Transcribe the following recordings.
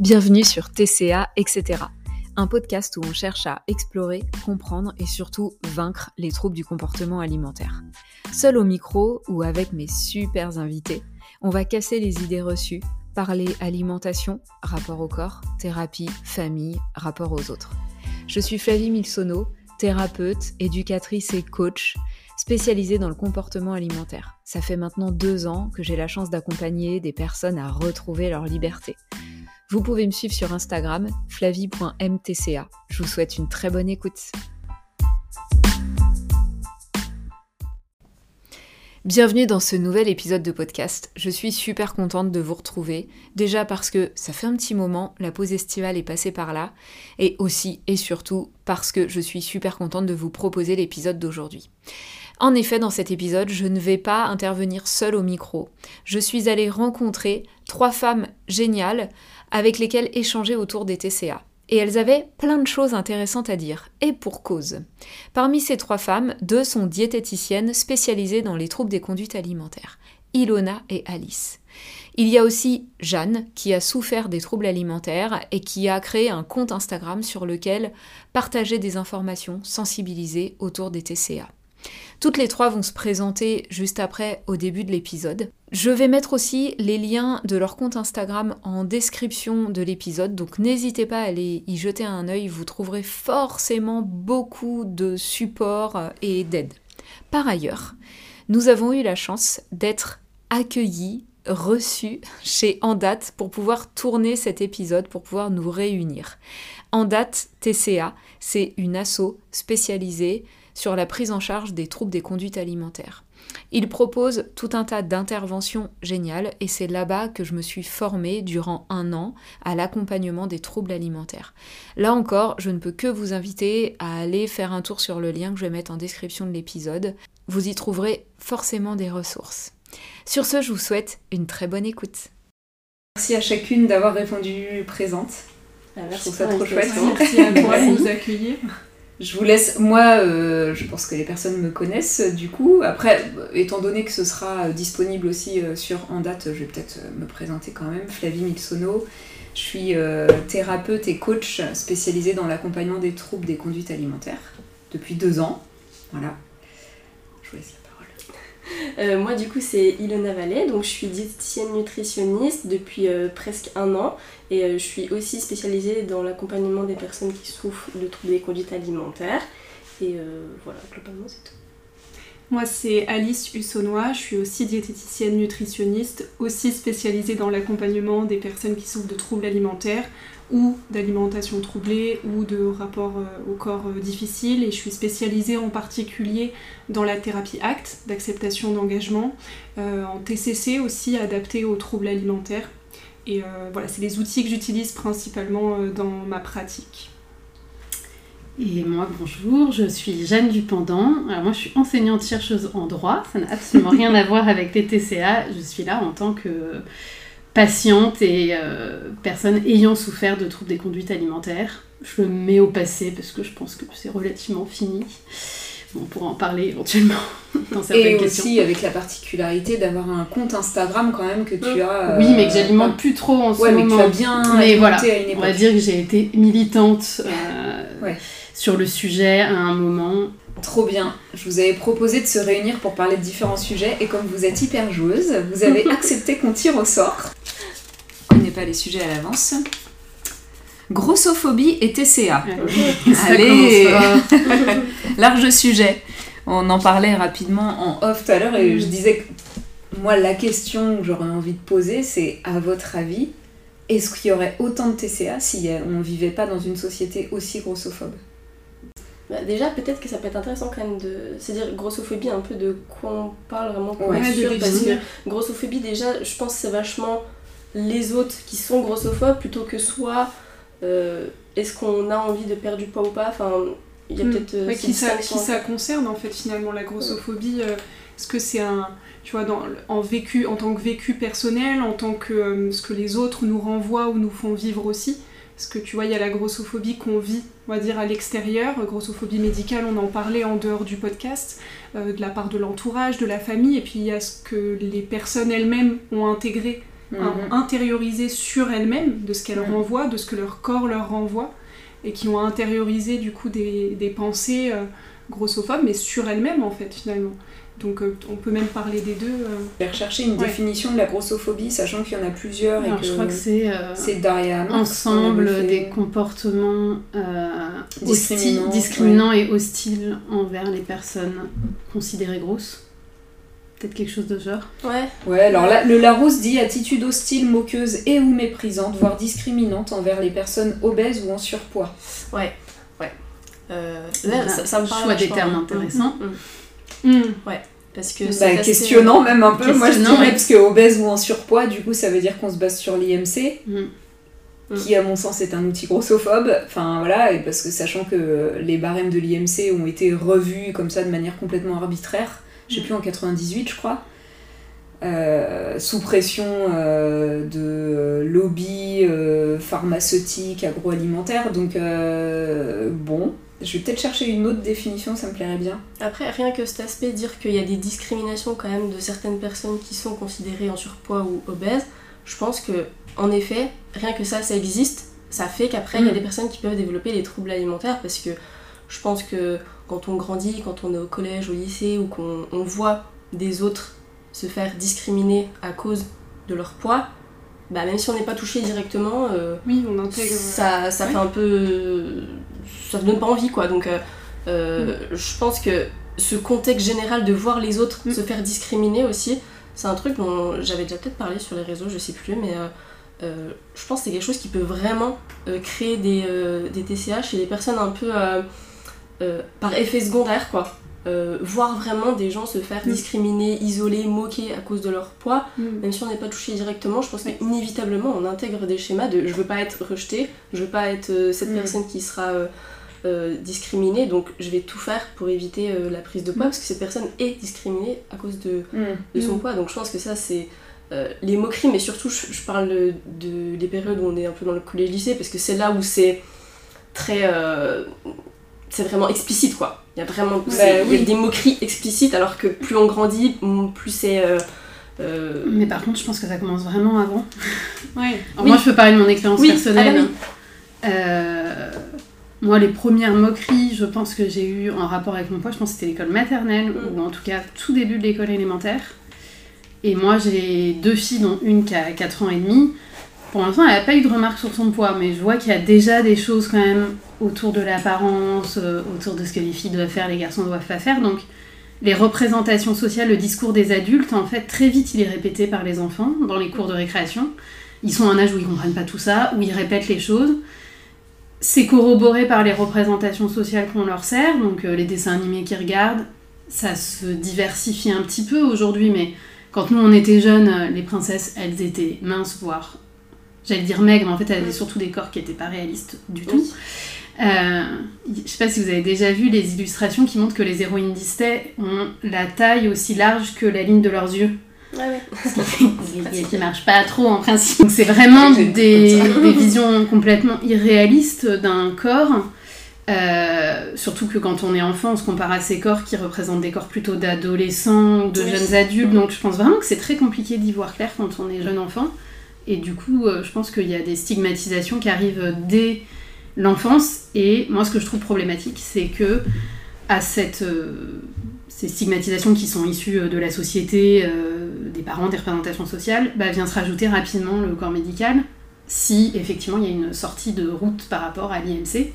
Bienvenue sur TCA, etc. Un podcast où on cherche à explorer, comprendre et surtout vaincre les troubles du comportement alimentaire. Seul au micro ou avec mes super invités, on va casser les idées reçues, parler alimentation, rapport au corps, thérapie, famille, rapport aux autres. Je suis Flavie Milsono, thérapeute, éducatrice et coach spécialisée dans le comportement alimentaire. Ça fait maintenant deux ans que j'ai la chance d'accompagner des personnes à retrouver leur liberté. Vous pouvez me suivre sur Instagram, flavie.mtca. Je vous souhaite une très bonne écoute. Bienvenue dans ce nouvel épisode de podcast. Je suis super contente de vous retrouver. Déjà parce que ça fait un petit moment, la pause estivale est passée par là. Et aussi et surtout parce que je suis super contente de vous proposer l'épisode d'aujourd'hui. En effet, dans cet épisode, je ne vais pas intervenir seule au micro. Je suis allée rencontrer trois femmes géniales avec lesquelles échanger autour des TCA. Et elles avaient plein de choses intéressantes à dire, et pour cause. Parmi ces trois femmes, deux sont diététiciennes spécialisées dans les troubles des conduites alimentaires, Ilona et Alice. Il y a aussi Jeanne, qui a souffert des troubles alimentaires et qui a créé un compte Instagram sur lequel partager des informations sensibilisées autour des TCA. Toutes les trois vont se présenter juste après au début de l'épisode. Je vais mettre aussi les liens de leur compte Instagram en description de l'épisode, donc n'hésitez pas à aller y jeter un œil, vous trouverez forcément beaucoup de support et d'aide. Par ailleurs, nous avons eu la chance d'être accueillis, reçus chez Andate pour pouvoir tourner cet épisode, pour pouvoir nous réunir. Andate TCA, c'est une asso spécialisée sur la prise en charge des troubles des conduites alimentaires. Il propose tout un tas d'interventions géniales et c'est là-bas que je me suis formée durant un an à l'accompagnement des troubles alimentaires. Là encore, je ne peux que vous inviter à aller faire un tour sur le lien que je vais mettre en description de l'épisode. Vous y trouverez forcément des ressources. Sur ce, je vous souhaite une très bonne écoute. Merci à chacune d'avoir répondu présente. Ah, je trouve ça trop chouette. Merci à toi de nous accueillir. Je vous laisse, moi, euh, je pense que les personnes me connaissent du coup. Après, étant donné que ce sera disponible aussi euh, sur En Date, je vais peut-être me présenter quand même. Flavie Milsono, je suis euh, thérapeute et coach spécialisée dans l'accompagnement des troubles des conduites alimentaires depuis deux ans. Voilà. Je vous laisse parole. moi, du coup, c'est Ilona Vallée, donc je suis diététicienne nutritionniste depuis presque un an et euh, je suis aussi spécialisée dans l'accompagnement des personnes qui souffrent de troubles des conduites alimentaires. Et euh, voilà, globalement, c'est tout. Moi, c'est Alice Hussonnois, je suis aussi diététicienne nutritionniste, aussi spécialisée dans l'accompagnement des personnes qui souffrent de troubles alimentaires ou d'alimentation troublée ou de rapports euh, au corps difficiles. Et je suis spécialisée en particulier dans la thérapie ACT, d'acceptation d'engagement, en TCC aussi adapté aux troubles alimentaires et euh, voilà, c'est les outils que j'utilise principalement euh, dans ma pratique. Et moi, bonjour, je suis Jeanne Dupendant. Alors moi, je suis enseignante chercheuse en droit. Ça n'a absolument rien à voir avec les TCA. Je suis là en tant que patiente et euh, personne ayant souffert de troubles des conduites alimentaires. Je le mets au passé parce que je pense que c'est relativement fini on pourra en parler éventuellement dans certaines et questions. Et aussi avec la particularité d'avoir un compte Instagram quand même que tu as. oui, mais que j'alimente plus trop en ce ouais, moment. mais tu as bien mais voilà, à une époque. On va dire que j'ai été militante euh, sur le sujet à un moment. Trop bien. Je vous avais proposé de se réunir pour parler de différents sujets et comme vous êtes hyper joueuse, vous avez accepté qu'on tire au sort. On ne connaît pas les sujets à l'avance. Grossophobie et TCA. Allez Large sujet. On en parlait rapidement en off tout à l'heure et je disais que moi, la question que j'aurais envie de poser, c'est à votre avis, est-ce qu'il y aurait autant de TCA si on ne vivait pas dans une société aussi grossophobe? Bah déjà, peut-être que ça peut être intéressant quand même de se dire grossophobie, un peu de quoi on parle vraiment ouais, parce que grossophobie, déjà, je pense que c'est vachement les autres qui sont grossophobes plutôt que soit euh, est-ce qu'on a envie de perdre du poids ou pas? Enfin il y a hmm. peut-être euh, qui, ça, qui ça concerne en fait finalement la grossophobie euh, est-ce que c'est un tu vois dans, en vécu en tant que vécu personnel en tant que ce que les autres nous renvoient ou nous font vivre aussi? Parce que tu vois il y a la grossophobie qu'on vit on va dire à l'extérieur grossophobie médicale on en parlait en dehors du podcast de la part de l'entourage de la famille et puis il y a ce que les personnes elles-mêmes ont intégré ont intériorisé sur elles-mêmes de ce qu'elles Mhm. renvoient, de ce que leur corps leur renvoie, et qui ont intériorisé du coup des, des pensées euh, grossophobes, mais sur elles-mêmes en fait finalement. Donc euh, on peut même parler des deux. euh. Je vais rechercher une Ouais. définition de la grossophobie, sachant qu'il y en a plusieurs Alors, et que, je crois que c'est euh, c'est Daria Marx, ensemble fait- des comportements euh, Discriminants, hostiles- discriminants et hostiles envers les personnes considérées grosses. Peut-être quelque chose de ce genre. Ouais, Ouais, alors là, le Larousse dit attitude hostile, moqueuse et ou méprisante, voire discriminante envers les personnes obèses ou en surpoids. ouais, ouais. Euh, Voilà, là, ça, ça me parle choix des termes intéressants. mm, mm. Hmm. Parce que Bah, assez- questionnant même un peu, moi je dirais, ouais. parce que obèse ou en surpoids, du coup ça veut dire qu'on se base sur l'IMC, Mm. Mm. qui à mon sens est un outil grossophobe, enfin voilà, et parce que sachant que les barèmes de l'IMC ont été revus comme ça de manière complètement arbitraire, je sais plus en 98 je crois, euh, sous pression euh, de lobby euh, pharmaceutique, agroalimentaire, donc euh, bon, je vais peut-être chercher une autre définition, ça me plairait bien. Après, rien que cet aspect, dire qu'il y a des discriminations quand même de certaines personnes qui sont considérées en surpoids ou obèses, je pense que, en effet, rien que ça, ça existe. Ça fait qu'après, il y a Mm. des personnes qui peuvent développer des troubles alimentaires parce que je pense que quand on grandit, quand on est au collège, au lycée, ou qu'on on voit des autres se faire discriminer à cause de leur poids, bah, même si on n'est pas touché directement, euh, Oui, on intègre. ça, ça Ouais. fait un peu. Ça ne donne pas envie, quoi. Donc, euh, euh, je pense que ce contexte général de voir les autres Mm. se faire discriminer aussi, c'est un truc dont j'avais déjà peut-être parlé sur les réseaux, je sais plus, mais euh, je pense que c'est quelque chose qui peut vraiment créer des, des TCA chez des personnes un peu par effet secondaire, quoi. Euh, voir vraiment des gens se faire Mm. discriminer, isoler, moquer à cause de leur poids, même si on n'est pas touché directement, je pense qu'inévitablement on intègre des schémas de je veux pas être rejeté, je veux pas être euh, cette Mm. personne qui sera euh, discriminée, donc je vais tout faire pour éviter euh, la prise de poids, parce que cette personne est discriminée à cause de, de Mm. son poids. Donc je pense que ça c'est euh, les moqueries, mais surtout je, je parle de, de- des périodes où on est un peu dans le collège-lycée, parce que c'est là où c'est très... euh, c'est vraiment explicite quoi. Il y a vraiment Bah, y a oui. des moqueries explicites alors que plus on grandit, plus c'est... euh, euh, Mais par contre, je pense que ça commence vraiment avant. Ouais. Alors Oui. Moi, je peux parler de mon expérience Oui, personnelle. ah bah oui. Euh, moi, les premières moqueries, je pense que j'ai eu en rapport avec mon poids, je pense que c'était l'école maternelle, Mm. ou en tout cas tout début de l'école élémentaire. Et moi, j'ai deux filles, dont une qui a 4 ans et demi. Pour l'instant, elle n'a pas eu de remarques sur son poids, mais je vois qu'il y a déjà des choses quand même autour de l'apparence, euh, autour de ce que les filles doivent faire, les garçons doivent pas faire. Donc, les représentations sociales, le discours des adultes, en fait, très vite, il est répété par les enfants dans les cours de récréation. Ils sont à un âge où ils comprennent pas tout ça, où ils répètent les choses. C'est corroboré par les représentations sociales qu'on leur sert, donc euh, les dessins animés qu'ils regardent. Ça se diversifie un petit peu aujourd'hui, mais quand nous on était jeunes, euh, les princesses, elles étaient minces, voire, j'allais dire maigres, mais en fait elles avaient surtout des corps qui n'étaient pas réalistes du tout. Oui. Euh, je sais pas si vous avez déjà vu les illustrations qui montrent que les héroïnes Disney ont la taille aussi large que la ligne de leurs yeux. Ouais, ouais. Et qui marche pas trop en principe. Donc c'est vraiment des, visions complètement irréalistes d'un corps. Euh, surtout que quand on est enfant, on se compare à ces corps qui représentent des corps plutôt d'adolescents ou de Oui. jeunes adultes. Donc je pense vraiment que c'est très compliqué d'y voir clair quand on est jeune enfant. Et du coup, euh, je pense qu'il y a des stigmatisations qui arrivent dès l'enfance. Et moi, ce que je trouve problématique, c'est que à cette, euh, ces stigmatisations qui sont issues de la société, euh, des parents, des représentations sociales, bah, vient se rajouter rapidement le corps médical si effectivement il y a une sortie de route par rapport à l'IMC.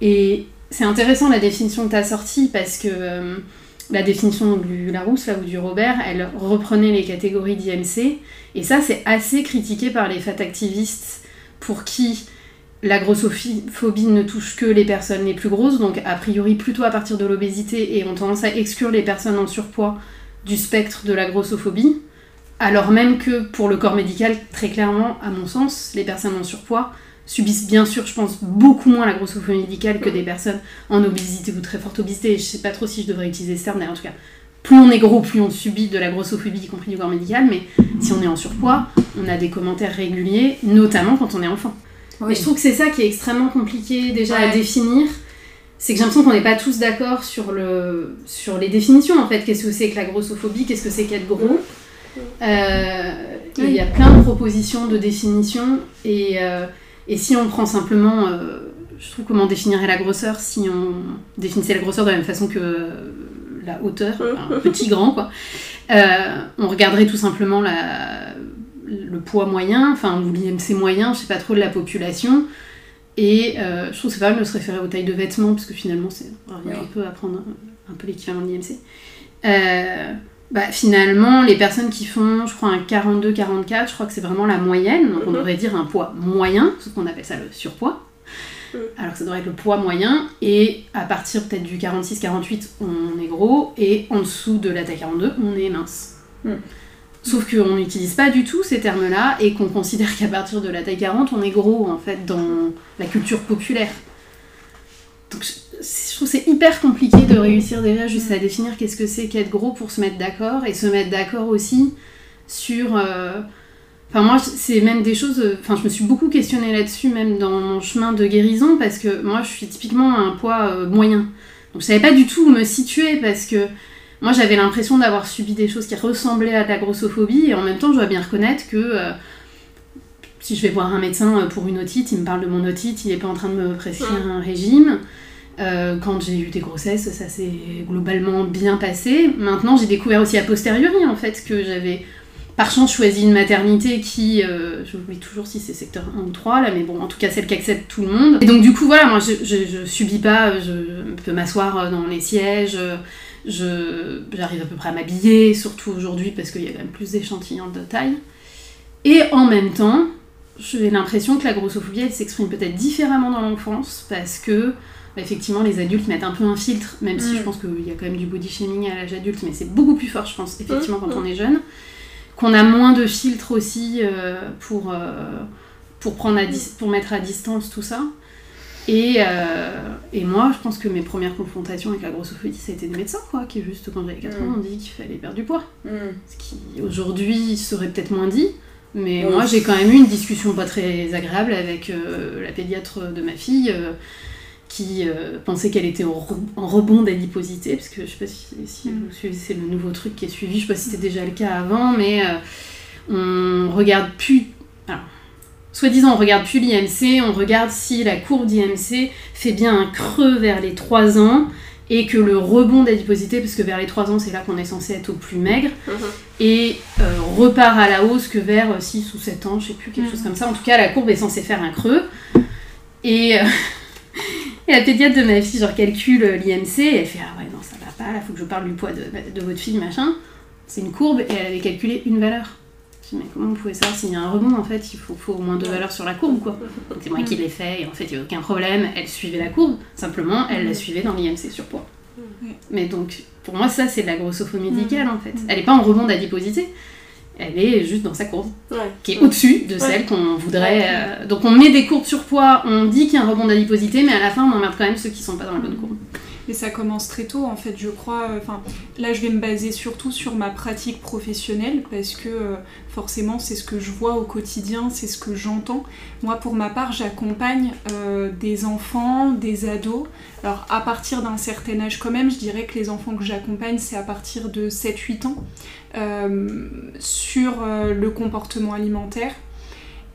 Et c'est intéressant la définition que tu as sortie parce que euh, la définition du Larousse là, ou du Robert, elle reprenait les catégories d'IMC. Et ça, c'est assez critiqué par les fat activistes pour qui la grossophobie ne touche que les personnes les plus grosses, donc a priori plutôt à partir de l'obésité, et ont tendance à exclure les personnes en surpoids du spectre de la grossophobie, alors même que pour le corps médical, très clairement, à mon sens, les personnes en surpoids subissent bien sûr, je pense, beaucoup moins la grossophobie médicale que des personnes en obésité ou très forte obésité. Je sais pas trop si je devrais utiliser ce terme, mais en tout cas, plus on est gros, plus on subit de la grossophobie, y compris du corps médical, mais si on est en surpoids, on a des commentaires réguliers, notamment quand on est enfant. Mais je trouve que c'est ça qui est extrêmement compliqué déjà à définir. C'est que j'ai l'impression qu'on n'est pas tous d'accord sur, le, sur les définitions en fait. Qu'est-ce que c'est que la grossophobie? Qu'est-ce que c'est qu'être gros? Euh, Il y a plein de propositions de définition. Et, euh, et si on prend simplement, euh, je trouve comment définirait la grosseur si on définissait la grosseur de la même façon que la hauteur, enfin, petit, grand, quoi. on regarderait tout simplement la, le poids moyen, enfin, ou l'IMC moyen, je sais pas trop, de la population. Et euh, je trouve que c'est pas mal de se référer aux tailles de vêtements, parce que finalement, c'est un peu à prendre un, peu l'équivalent de l'IMC. Euh, bah, finalement, les personnes qui font, je crois, un 42-44, je crois que c'est vraiment la moyenne. Donc on mhm. devrait dire un poids moyen, ce qu'on appelle ça le surpoids. Mhm. Alors que ça devrait être le poids moyen. Et à partir peut-être du 46-48, on est gros. Et en dessous de la taille 42, on est mince. Mhm. Sauf qu'on n'utilise pas du tout ces termes-là et qu'on considère qu'à partir de la taille 40, on est gros en fait dans la culture populaire. Donc je trouve c'est hyper compliqué de réussir déjà juste à définir qu'est-ce que c'est qu'être gros pour se mettre d'accord et se mettre d'accord aussi sur. Euh, enfin, moi, c'est même des choses. Enfin, je me suis beaucoup questionnée là-dessus, même dans mon chemin de guérison, parce que moi, je suis typiquement un poids euh, moyen. Donc, je savais pas du tout où me situer parce que moi, j'avais l'impression d'avoir subi des choses qui ressemblaient à de la grossophobie, et en même temps, je dois bien reconnaître que euh, si je vais voir un médecin euh, pour une otite, il me parle de mon otite, il n'est pas en train de me prescrire un régime. Euh, quand j'ai eu des grossesses, ça s'est globalement bien passé. Maintenant, j'ai découvert aussi a posteriori, en fait, que j'avais par chance choisi une maternité qui, je toujours si c'est secteur 1 ou 3 là, mais bon, en tout cas celle qui accepte tout le monde. Et donc du coup, voilà, moi je, je, je subis pas, je peux m'asseoir dans les sièges, j'arrive à peu près à m'habiller, surtout aujourd'hui parce qu'il y a quand même plus d'échantillons de taille. Et en même temps, j'ai l'impression que la grossophobie, elle s'exprime peut-être différemment dans l'enfance parce que, bah, effectivement, les adultes mettent un peu un filtre, même si je mm. pense qu'il y a quand même du body shaming à l'âge adulte, mais c'est beaucoup plus fort, je pense, effectivement, quand mm. on est jeune. Qu'on a moins de filtres aussi euh, pour, euh, pour, prendre à pour mettre à distance tout ça. Et, euh, et, moi, je pense que mes premières confrontations avec la grossophobie, ça a été des médecins, quoi, qui juste quand j'avais 4 ans, ont dit qu'il fallait perdre du poids. Mm. Ce qui, aujourd'hui, serait peut-être moins dit. Mais moi, j'ai quand même eu une discussion pas très agréable avec euh, la pédiatre de ma fille, euh, qui pensait qu'elle était en, rebond d'adiposité, parce que je sais pas si, si mm. vous suivez, c'est le nouveau truc qui est suivi, je sais pas si c'était déjà le cas avant, mais on regarde plus... Alors, Soi-disant, on regarde plus l'IMC, on regarde si la courbe d'IMC fait bien un creux vers les 3 ans et que le rebond d'adiposité, parce que vers les 3 ans, c'est là qu'on est censé être au plus maigre, mhm. et euh, repart à la hausse que vers 6 ou 7 ans, je sais plus, quelque chose mhm. comme ça. En tout cas, la courbe est censée faire un creux. Et, euh, la pédiatre de ma fille, genre, calcule l'IMC, et elle fait Ah ouais, non, ça va pas, là, faut que je parle du poids de, de votre fille, machin. C'est une courbe, et elle avait calculé une valeur mais comment vous pouvez savoir s'il y a un rebond en fait Il faut, faut au moins deux valeurs sur la courbe quoi. Donc c'est moi qui l'ai fait et en fait il n'y a aucun problème. Elle suivait la courbe, simplement elle la suivait dans l'IMC surpoids. Mais donc pour moi ça c'est de la grossophobie médicale en fait. Elle n'est pas en rebond d'adiposité, elle est juste dans sa courbe, qui est au-dessus de celle qu'on voudrait. Euh, donc on met des courbes surpoids, on dit qu'il y a un rebond d'adiposité, mais à la fin on emmerde quand même ceux qui sont pas dans la bonne courbe. Et ça commence très tôt, en fait, je crois. Enfin, là, je vais me baser surtout sur ma pratique professionnelle parce que euh, forcément, c'est ce que je vois au quotidien, c'est ce que j'entends. Moi, pour ma part, j'accompagne euh, des enfants, des ados. Alors, à partir d'un certain âge, quand même, je dirais que les enfants que j'accompagne, c'est à partir de 7-8 ans, euh, sur le comportement alimentaire.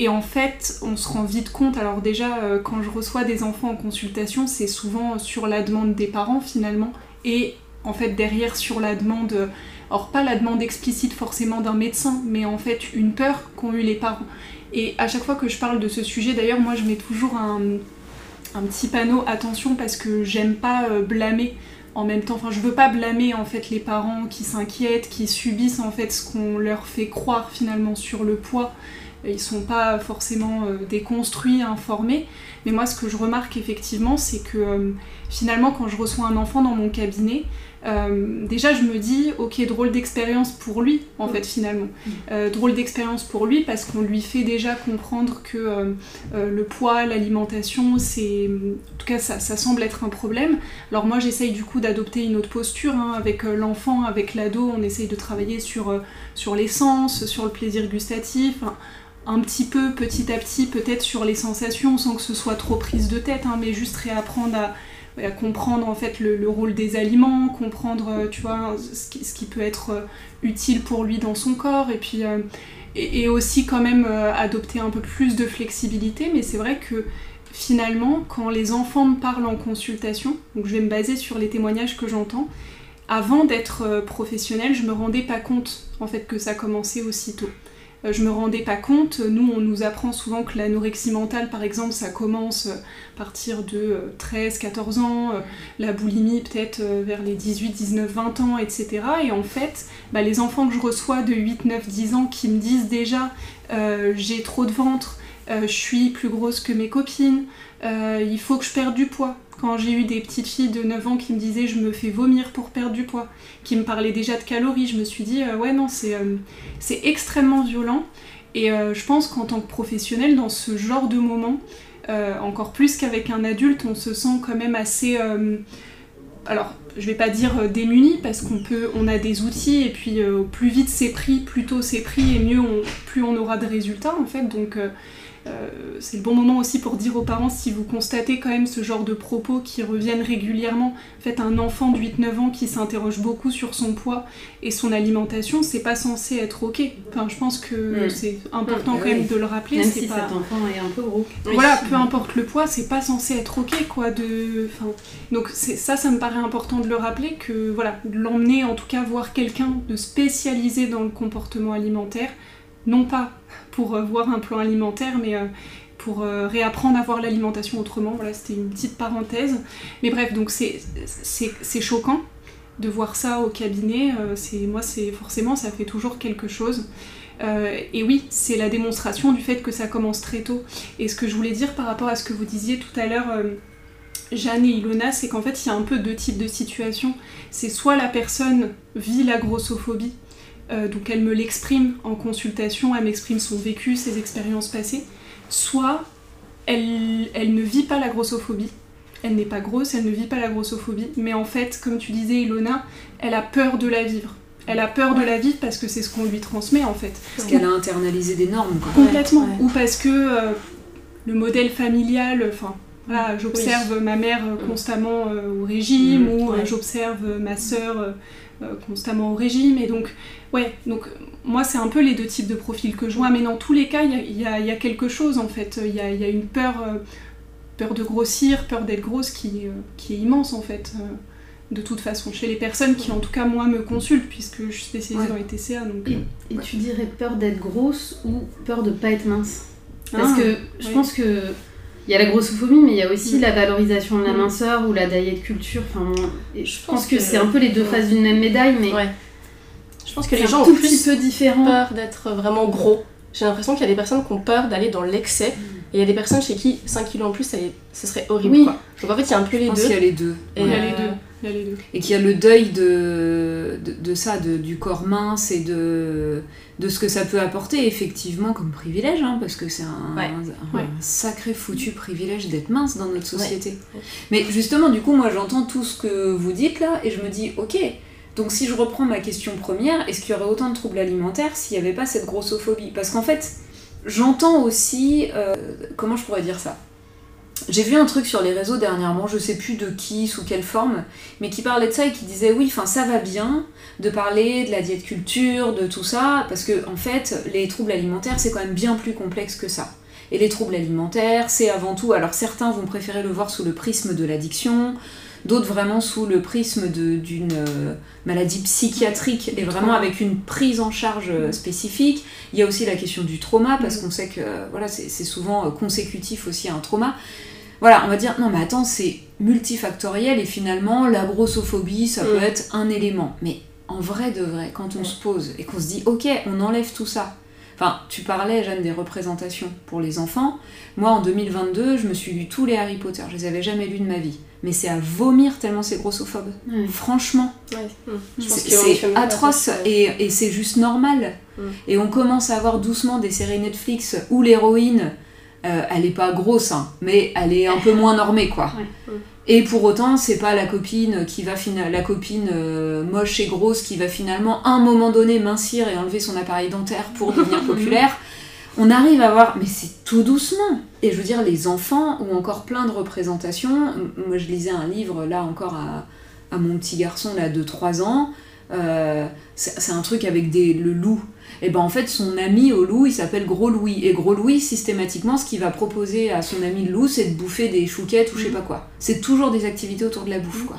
Et en fait, on se rend vite compte, alors déjà, euh, quand je reçois des enfants en consultation, c'est souvent sur la demande des parents finalement, et en fait derrière sur la demande, alors pas la demande explicite forcément d'un médecin, mais en fait une peur qu'ont eu les parents. Et à chaque fois que je parle de ce sujet, d'ailleurs, moi je mets toujours un, petit panneau attention parce que j'aime pas euh, blâmer en même temps, enfin je veux pas blâmer en fait les parents qui s'inquiètent, qui subissent en fait ce qu'on leur fait croire finalement sur le poids ils sont pas forcément euh, déconstruits, informés. Mais moi, ce que je remarque effectivement, c'est que euh, finalement, quand je reçois un enfant dans mon cabinet, euh, déjà je me dis, ok, drôle d'expérience pour lui, en fait, finalement. drôle d'expérience pour lui parce qu'on lui fait déjà comprendre que le poids, l'alimentation, c'est. En tout cas, ça, semble être un problème. Alors, moi, j'essaye du coup d'adopter une autre posture hein, avec l'enfant, avec l'ado. On essaye de travailler sur, sur l'essence, sur le plaisir gustatif un petit peu petit à petit peut-être sur les sensations sans que ce soit trop prise de tête, hein, mais juste réapprendre à comprendre en fait le, rôle des aliments, comprendre tu vois ce qui, peut être utile pour lui dans son corps et puis et, aussi quand même adopter un peu plus de flexibilité. Mais c'est vrai que finalement, quand les enfants me parlent en consultation, donc je vais me baser sur les témoignages que j'entends, avant d'être professionnelle, je me rendais pas compte en fait que ça commençait aussitôt. Euh, je me rendais pas compte. Nous, on nous apprend souvent que l'anorexie mentale, par exemple, ça commence euh, à partir de 13, euh, 14 ans, la boulimie peut-être vers les 18, 19, 20 ans, etc. Et en fait, bah, les enfants que je reçois de 8, 9, 10 ans qui me disent déjà j'ai trop de ventre, je suis plus grosse que mes copines, il faut que je perde du poids. Quand j'ai eu des petites filles de 9 ans qui me disaient je me fais vomir pour perdre du poids, qui me parlaient déjà de calories, je me suis dit euh, ouais non c'est euh, c'est extrêmement violent. Et euh, je pense qu'en tant que professionnel dans ce genre de moment, encore plus qu'avec un adulte, on se sent quand même assez alors je vais pas dire démuni parce qu'on peut on a des outils et puis plus vite c'est pris, plus tôt c'est pris et mieux on, plus on aura de résultats en fait. Donc c'est le bon moment aussi pour dire aux parents si vous constatez quand même ce genre de propos qui reviennent régulièrement. En fait, un enfant de 8-9 ans qui s'interroge beaucoup sur son poids et son alimentation, c'est pas censé être ok. Enfin, je pense que mm. c'est important mm. quand même de le rappeler. Même si cet enfant est un peu gros. Voilà, peu importe le poids, c'est pas censé être ok quoi. De... Enfin, donc ça, ça me paraît important de le rappeler que voilà, l'emmener en tout cas voir quelqu'un de spécialisé dans le comportement alimentaire, non pas pour euh, voir un plan alimentaire, mais euh, pour euh, réapprendre à voir l'alimentation autrement. Voilà, c'était une petite parenthèse. Mais bref, donc c'est choquant de voir ça au cabinet. c'est moi, c'est forcément, ça fait toujours quelque chose. et oui, c'est la démonstration du fait que ça commence très tôt. Et ce que je voulais dire par rapport à ce que vous disiez tout à l'heure, Jeanne et Ilona, c'est qu'en fait, il y a un peu deux types de situations. C'est soit la personne vit la grossophobie, euh, donc elle me l'exprime en consultation, elle m'exprime son vécu, ses expériences passées, soit elle, elle ne vit pas la grossophobie, elle n'est pas grosse, elle ne vit pas la grossophobie, mais en fait, comme tu disais Ilona, elle a peur de la vivre. Elle a peur de la vivre parce que c'est ce qu'on lui transmet en fait. Parce qu'elle a internalisé des normes. Complètement. Ou parce que euh, le modèle familial, enfin, voilà, j'observe ma mère euh, constamment au régime, mmh. ou j'observe ma sœur constamment au régime, et donc Ouais, donc moi c'est un peu les deux types de profils que je vois, mais dans tous les cas, il y a, quelque chose en fait. Il y a, une peur, euh, peur de grossir, peur d'être grosse qui, euh, qui, est immense en fait, euh, de toute façon, chez les personnes qui en tout cas moi me consultent, puisque je suis spécialisée dans les TCA. Donc, et, tu dirais peur d'être grosse ou peur de pas être mince? Parce ah, que je pense que. Il y a la grossophobie, mais il y a aussi mm. la valorisation de la mm. minceur ou la diet culture. Enfin, je, pense, que, c'est un peu les deux faces d'une même médaille, mais je pense que les gens ont plus peu différent. peur d'être vraiment gros. J'ai l'impression qu'il y a des personnes qui ont peur d'aller dans l'excès. Et il y a des personnes chez qui 5 kilos en plus, ça, ce serait horrible. Quoi. Donc en fait, il y a un peu les deux. Il y a les deux. Et il y a les deux. Il y a les deux. Et qu'il y a le deuil de, de, ça, de, du corps mince et de, de ce que ça peut apporter effectivement comme privilège, hein, parce que c'est un, un, sacré foutu privilège d'être mince dans notre société. Mais justement, du coup, moi j'entends tout ce que vous dites là et je me dis, ok, donc si je reprends ma question première, est-ce qu'il y aurait autant de troubles alimentaires s'il n'y avait pas cette grossophobie? Parce qu'en fait, j'entends aussi... Euh, comment je pourrais dire ça? J'ai vu un truc sur les réseaux dernièrement, je sais plus de qui, sous quelle forme, mais qui parlait de ça et qui disait oui, enfin ça va bien de parler de la diète culture, de tout ça, parce que en fait, les troubles alimentaires c'est quand même bien plus complexe que ça. Et les troubles alimentaires, c'est avant tout, alors certains vont préférer le voir sous le prisme de l'addiction, d'autres vraiment sous le prisme d'une euh, maladie psychiatrique et vraiment avec une prise en charge euh, spécifique. Il y a aussi la question du trauma parce qu'on sait que voilà, c'est souvent euh, consécutif aussi à un trauma. Voilà, on va dire non mais attends, c'est multifactoriel et finalement la grossophobie ça peut être un élément. Mais en vrai de vrai, quand on se pose et qu'on se dit ok, on enlève tout ça, Enfin, tu parlais, Jeanne, des représentations pour les enfants. Moi, en 2022, je me suis lu tous les Harry Potter. Je les avais jamais lus de ma vie. Mais c'est à vomir tellement c'est grossophobe. Franchement. C'est atroce et, c'est juste normal. Et on commence à voir doucement des séries Netflix où l'héroïne, euh, elle est pas grosse, hein, mais elle est un peu moins normée, quoi. Et pour autant, c'est pas la copine qui va la copine euh, moche et grosse qui va finalement à un moment donné mincir et enlever son appareil dentaire pour devenir populaire. on arrive à voir, mais c'est tout doucement. Et je veux dire, les enfants ont encore plein de représentations. Moi, je lisais un livre, là encore, à, à mon petit garçon, là, de 3 ans. Euh, c'est un truc avec des, le loup. Et ben en fait, son ami au loup, il s'appelle Gros Louis. Et Gros Louis, systématiquement, ce qu'il va proposer à son ami le loup, c'est de bouffer des chouquettes ou je sais pas quoi. C'est toujours des activités autour de la bouffe, quoi.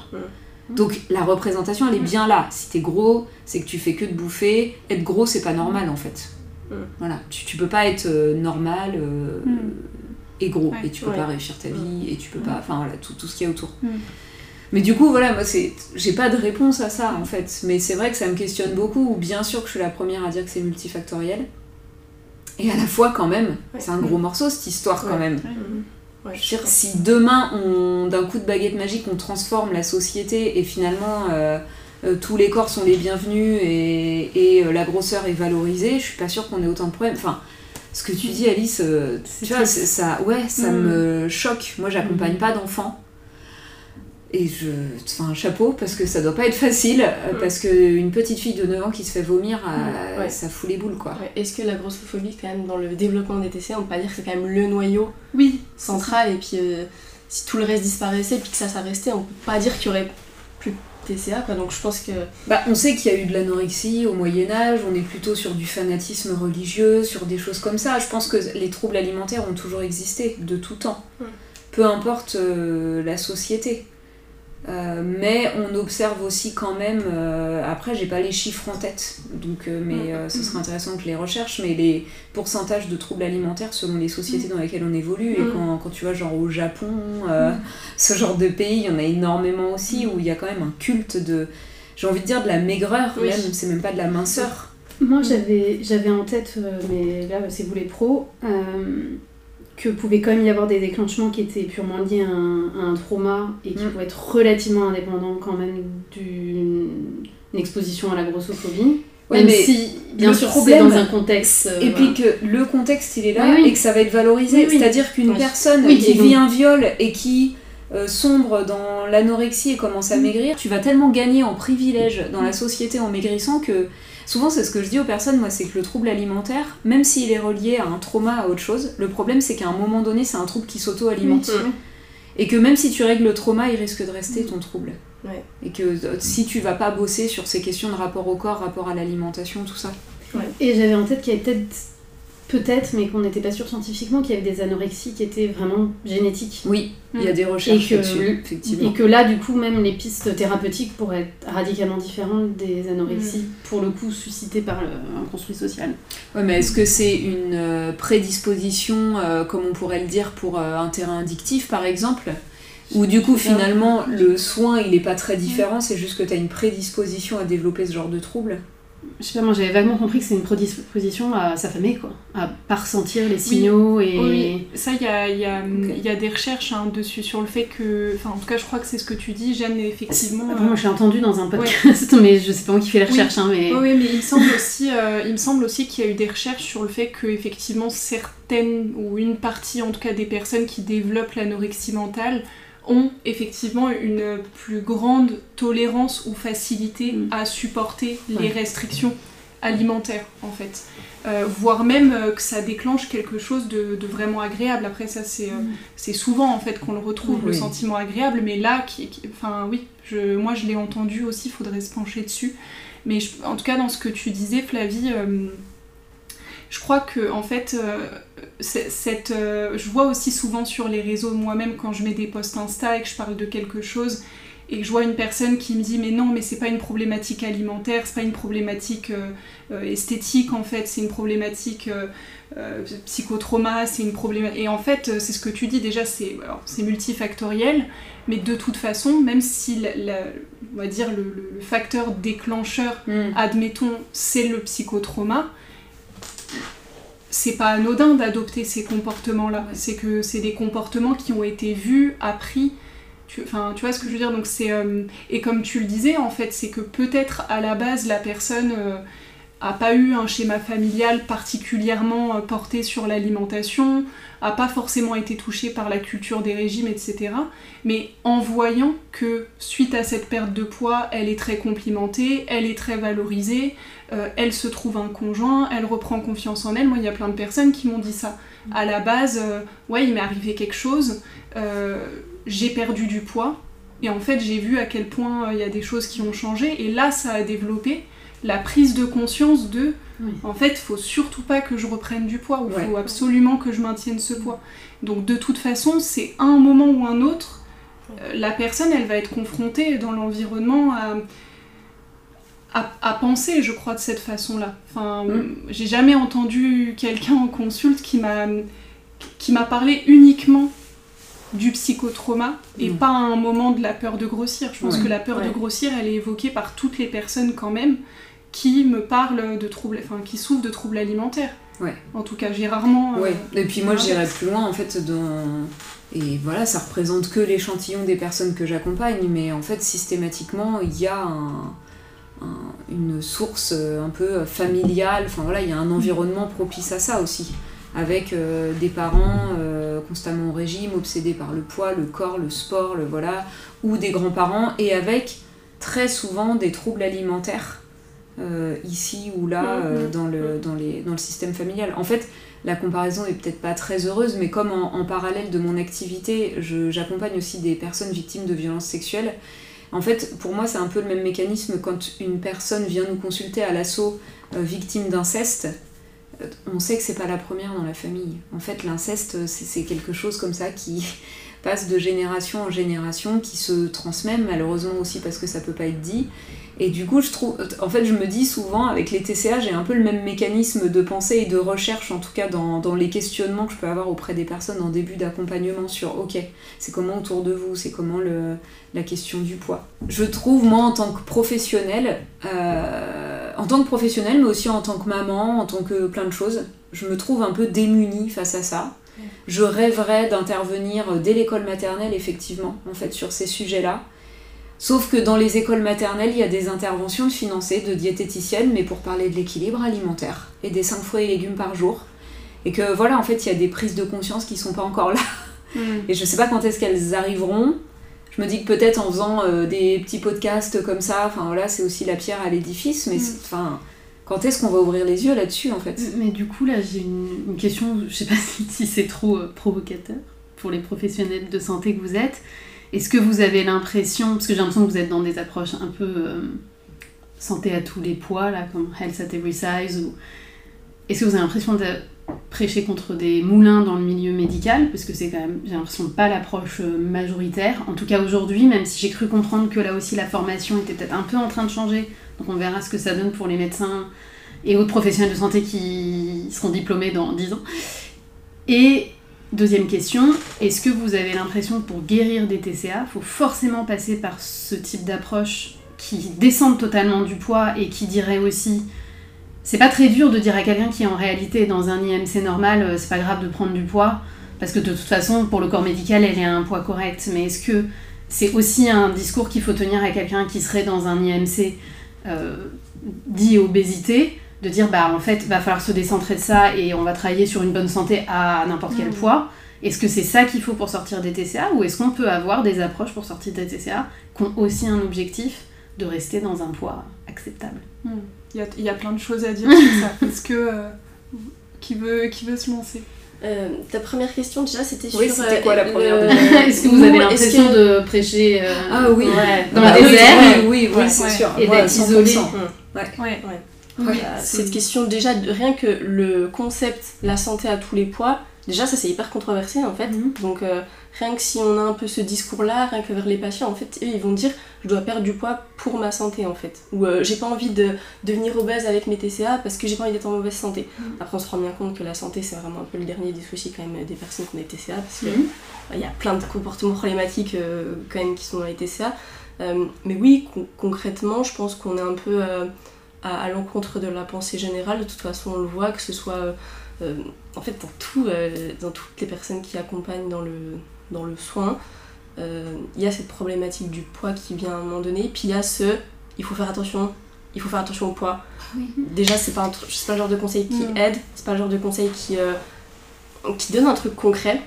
Donc la représentation, elle est bien là. Si t'es gros, c'est que tu fais que de bouffer. Être gros, c'est pas normal en fait. Voilà, tu, tu peux pas être euh, normal euh, et gros. Ouais. Et tu peux Ouais. pas réussir ta vie. Et tu peux Mm. pas. Enfin voilà, tout, tout ce qu'il y a autour. Mm. Mais du coup, voilà, moi, c'est, j'ai pas de réponse à ça en fait. Mais c'est vrai que ça me questionne beaucoup. Bien sûr que je suis la première à dire que c'est multifactoriel. Et à la fois, quand même, Ouais. c'est un gros morceau cette histoire quand même. Mhm. Ouais, Je veux dire, si demain, on, d'un coup de baguette magique, on transforme la société et finalement euh, euh, tous les corps sont les bienvenus et, et, euh, la grosseur est valorisée, je suis pas sûre qu'on ait autant de problèmes. Enfin, ce que tu dis, Alice, euh, tu vois, ça, ouais, ça Mm. me choque. Moi, j'accompagne Mm. pas d'enfants. Et je. Enfin, chapeau, parce que ça doit pas être facile, euh, Mm. parce qu'une petite fille de 9 ans qui se fait vomir, euh, Mm, ouais. ça fout les boules, quoi. Ouais, Est-ce que la grossophobie, quand même, dans le développement des TCA, on peut pas dire que c'est quand même le noyau Oui, central et puis euh, si tout le reste disparaissait et puis que ça, ça restait, on peut pas dire qu'il y aurait plus de TCA, quoi. Donc je pense que. Bah, on sait qu'il y a eu de l'anorexie au Moyen Âge, on est plutôt sur du fanatisme religieux, sur des choses comme ça. Je pense que les troubles alimentaires ont toujours existé, de tout temps. Mm. Peu importe euh, la société. Euh, mais on observe aussi quand même, euh, après j'ai pas les chiffres en tête, donc, euh, mais euh, ce serait intéressant que je les recherche, mais les pourcentages de troubles alimentaires selon les sociétés dans lesquelles on évolue, et Mm. quand, quand tu vas genre au Japon, ce genre de pays, il y en a énormément aussi, où il y a quand même un culte de, j'ai envie de dire de la maigreur Oui. même, c'est même pas de la minceur. Moi, j'avais, j'avais en tête, mais là, c'est vous les pros, que pouvait quand même y avoir des déclenchements qui étaient purement liés à un, à un trauma et qui Mm. pouvaient être relativement indépendants quand même d'une une exposition à la grossophobie. Ouais, même mais si, bien sûr, problème- c'est dans un contexte. euh, Et voilà. puis que le contexte il est là Oui, oui. et que ça va être valorisé. Oui, oui. C'est-à-dire qu'une Oui. personne Oui, qui vit un viol et qui euh, sombre dans l'anorexie et commence à maigrir, tu vas tellement gagner en privilège dans la société en maigrissant que souvent c'est ce que je dis aux personnes, moi c'est que le trouble alimentaire, même s'il est relié à un trauma, à autre chose, le problème c'est qu'à un moment donné c'est un trouble qui s'auto-alimente. Et que même si tu règles le trauma, il risque de rester ton trouble. Ouais. Et que euh, si tu vas pas bosser sur ces questions de rapport au corps, rapport à l'alimentation, tout ça. Et j'avais en tête qu'il y avait peut-être, peut-être, mais qu'on n'était pas sûr scientifiquement, qu'il y avait des anorexies qui étaient vraiment génétiques. Oui, il y a Mm. des recherches Et que- là-dessus, effectivement. Et que là, du coup, même les pistes thérapeutiques pourraient être radicalement différentes des anorexies, pour le coup, suscitées par le- un construit social. Ouais, mais est-ce que c'est une euh, prédisposition, euh, comme on pourrait le dire, pour euh, un terrain addictif, par exemple? Ou du coup, finalement, le soin, il est pas très différent, c'est juste que tu as une prédisposition à développer ce genre de trouble Je sais pas, moi j'avais vaguement compris que c'est une prédisposition à s'affamer, quoi. À pas ressentir les signaux et. Oui, ça, il y a, il y, a, y des recherches hein, dessus sur le fait que. Enfin, en tout cas, je crois que c'est ce que tu dis, Jeanne, effectivement. Après, moi je l'ai entendu dans un podcast, mais je sais pas moi qui fait les Oui. recherches, hein, mais. Oui, oui, mais il me semble aussi, euh, il me semble aussi qu'il y a eu des recherches sur le fait que effectivement certaines ou une partie en tout cas des personnes qui développent l'anorexie mentale ont effectivement une plus grande tolérance ou facilité Mm. à supporter les restrictions alimentaires en fait. Euh, voire même euh, que ça déclenche quelque chose de, de vraiment agréable. Après ça c'est euh, c'est souvent en fait qu'on le retrouve le sentiment agréable, mais là, qui, qui- enfin oui, je, moi je l'ai entendu aussi, il faudrait se pencher dessus. Mais je- en tout cas, dans ce que tu disais, Flavie, je crois que en fait, euh, cette, euh, je vois aussi souvent sur les réseaux moi-même quand je mets des posts Insta et que je parle de quelque chose et que je vois une personne qui me dit mais non mais c'est pas une problématique alimentaire, c'est pas une problématique euh, esthétique en fait, c'est une problématique psychotrauma, c'est une problématique et en fait c'est ce que tu dis déjà c'est multifactoriel mais de toute façon même si la- la- on va dire le- le- le facteur déclencheur admettons, c'est le psychotrauma, c'est pas anodin d'adopter ces comportements-là. Ouais. C'est que c'est des comportements qui ont été vus, appris. Tu, enfin, tu vois ce que je veux dire? Donc c'est euh, et comme tu le disais, en fait, c'est que peut-être à la base la personne euh, a pas eu un schéma familial particulièrement euh, porté sur l'alimentation, a pas forcément été touchée par la culture des régimes, etc. Mais en voyant que suite à cette perte de poids, elle est très complimentée, elle est très valorisée, euh, elle se trouve un conjoint, elle reprend confiance en elle. Moi, il y a plein de personnes qui m'ont dit ça. À la base, euh, ouais, il m'est arrivé quelque chose, euh, j'ai perdu du poids, et en fait, j'ai vu à quel point il y a des choses qui ont changé, et là, ça a développé la prise de conscience de, Oui. en fait, faut surtout pas que je reprenne du poids, ou Ouais. faut absolument que je maintienne ce poids. Donc, de toute façon, c'est à un moment ou un autre, la personne, elle va être confrontée dans l'environnement à, à, à penser, je crois, de cette façon-là. Enfin, Mm. j'ai jamais entendu quelqu'un en consulte qui m'a qui m'a parlé uniquement du psychotrauma et Mm. pas à un moment de la peur de grossir. Je pense Ouais. que la peur de grossir, elle est évoquée par toutes les personnes quand même qui me parlent de troubles, enfin qui souffrent de troubles alimentaires. Ouais. En tout cas, j'ai rarement. euh, Ouais, et puis moi j'irais plus loin en fait dans... Et voilà, ça représente que l'échantillon des personnes que j'accompagne, mais en fait systématiquement il y a un- un- une source euh, un peu familiale, enfin voilà, il y a un environnement propice à ça aussi, avec euh, des parents euh, constamment au régime, obsédés par le poids, le corps, le sport, le voilà, ou des grands-parents, et avec très souvent des troubles alimentaires. euh, ici ou là Mhm. euh, dans, le, dans, les, dans le système familial. En fait, la comparaison est peut-être pas très heureuse, mais comme en, en parallèle de mon activité, j'accompagne aussi des personnes victimes de violences sexuelles. En fait, pour moi, c'est un peu le même mécanisme quand une personne vient nous consulter à l'assaut euh, victime d'inceste. euh, On sait que c'est pas la première dans la famille. En fait, l'inceste, c'est c'est quelque chose comme ça qui passe de génération en génération, qui se transmet malheureusement aussi parce que ça peut pas être dit. Et du coup, je trouve, en fait, je me dis souvent, avec les TCA, j'ai un peu le même mécanisme de pensée et de recherche, en tout cas dans, dans les questionnements que je peux avoir auprès des personnes en début d'accompagnement sur, ok, c'est comment autour de vous, c'est comment le, la question du poids. Je trouve, moi, en tant que professionnelle, euh, en tant que professionnelle, mais aussi en tant que maman, en tant que plein de choses, je me trouve un peu démunie face à ça. Je rêverais d'intervenir dès l'école maternelle, effectivement, en fait, sur ces sujets-là. Sauf que dans les écoles maternelles, il y a des interventions financées de diététiciennes, mais pour parler de l'équilibre alimentaire et des 5 fruits et légumes par jour. Et que voilà, en fait, il y a des prises de conscience qui sont pas encore là. mm. Et je sais pas quand est-ce qu'elles arriveront. Je me dis que peut-être en faisant euh, des petits podcasts comme ça, enfin voilà, c'est aussi la pierre à l'édifice, mais Mm. enfin, quand est-ce qu'on va ouvrir les yeux là-dessus en fait? Mais du coup, là, j'ai une, une question, je sais pas si, si c'est trop euh, provocateur pour les professionnels de santé que vous êtes. Est-ce que vous avez l'impression, parce que j'ai l'impression que vous êtes dans des approches un peu euh, santé à tous les poids, là, comme Health at Every Size, ou... est-ce que vous avez l'impression de prêcher contre des moulins dans le milieu médical? Parce que c'est quand même, j'ai l'impression, pas l'approche euh, majoritaire. En tout cas aujourd'hui, même si j'ai cru comprendre que là aussi la formation était peut-être un peu en train de changer, donc on verra ce que ça donne pour les médecins et autres professionnels de santé qui seront diplômés dans 10 ans. Et deuxième question, est-ce que vous avez l'impression que pour guérir des TCA, il faut forcément passer par ce type d'approche qui descende totalement du poids et qui dirait aussi c'est pas très dur de dire à quelqu'un qui en réalité est dans un IMC normal, euh, c'est pas grave de prendre du poids, parce que de toute façon, pour le corps médical, elle est à un poids correct. Mais est-ce que c'est aussi un discours qu'il faut tenir à quelqu'un qui serait dans un IMC euh, dit obésité, de dire bah en fait va falloir se décentrer de ça et on va travailler sur une bonne santé à n'importe quel Mhm. poids. Est-ce que c'est ça qu'il faut pour sortir des TCA ou est-ce qu'on peut avoir des approches pour sortir des TCA qui ont aussi un objectif de rester dans un poids acceptable? Il y a, il y a plein de choses à dire sur ça. Est-ce que. euh, qui, veut, qui veut se lancer? Euh, ta première question déjà c'était sur Oui, c'était quoi la euh, première Est-ce que vous avez l'impression que- de prêcher euh, Ah oui. ouais, dans Ah le oui, désert? Oui, oui, oui, Ouais, c'est sûr. et d'être 100%. isolé Ouais. Ouais. Cette question déjà rien que le concept la santé à tous les poids déjà ça c'est hyper controversé en fait Mhm. donc euh, rien que si on a un peu ce discours là rien que vers les patients en fait eux ils vont dire je dois perdre du poids pour ma santé en fait ou euh, j'ai pas envie de devenir obèse avec mes TCA parce que j'ai pas envie d'être en mauvaise santé Mhm. après on se rend bien compte que la santé c'est vraiment un peu le dernier des soucis quand même des personnes qui ont des TCA parce que Mhm. il y a plein de comportements problématiques euh, quand même qui sont dans les TCA. Mais oui, con- concrètement, je pense qu'on est un peu à, à l'encontre de la pensée générale. De toute façon, on le voit, que ce soit euh, en fait pour tout, euh, dans toutes les personnes qui accompagnent dans le, dans le soin, euh, il y a cette problématique du poids qui vient à un moment donné. Puis il y a ce, il faut faire attention, il faut faire attention au poids. Déjà, c'est pas, un pas le genre de conseil qui Mm. aide, c'est pas le genre de conseil qui, euh, qui donne un truc concret.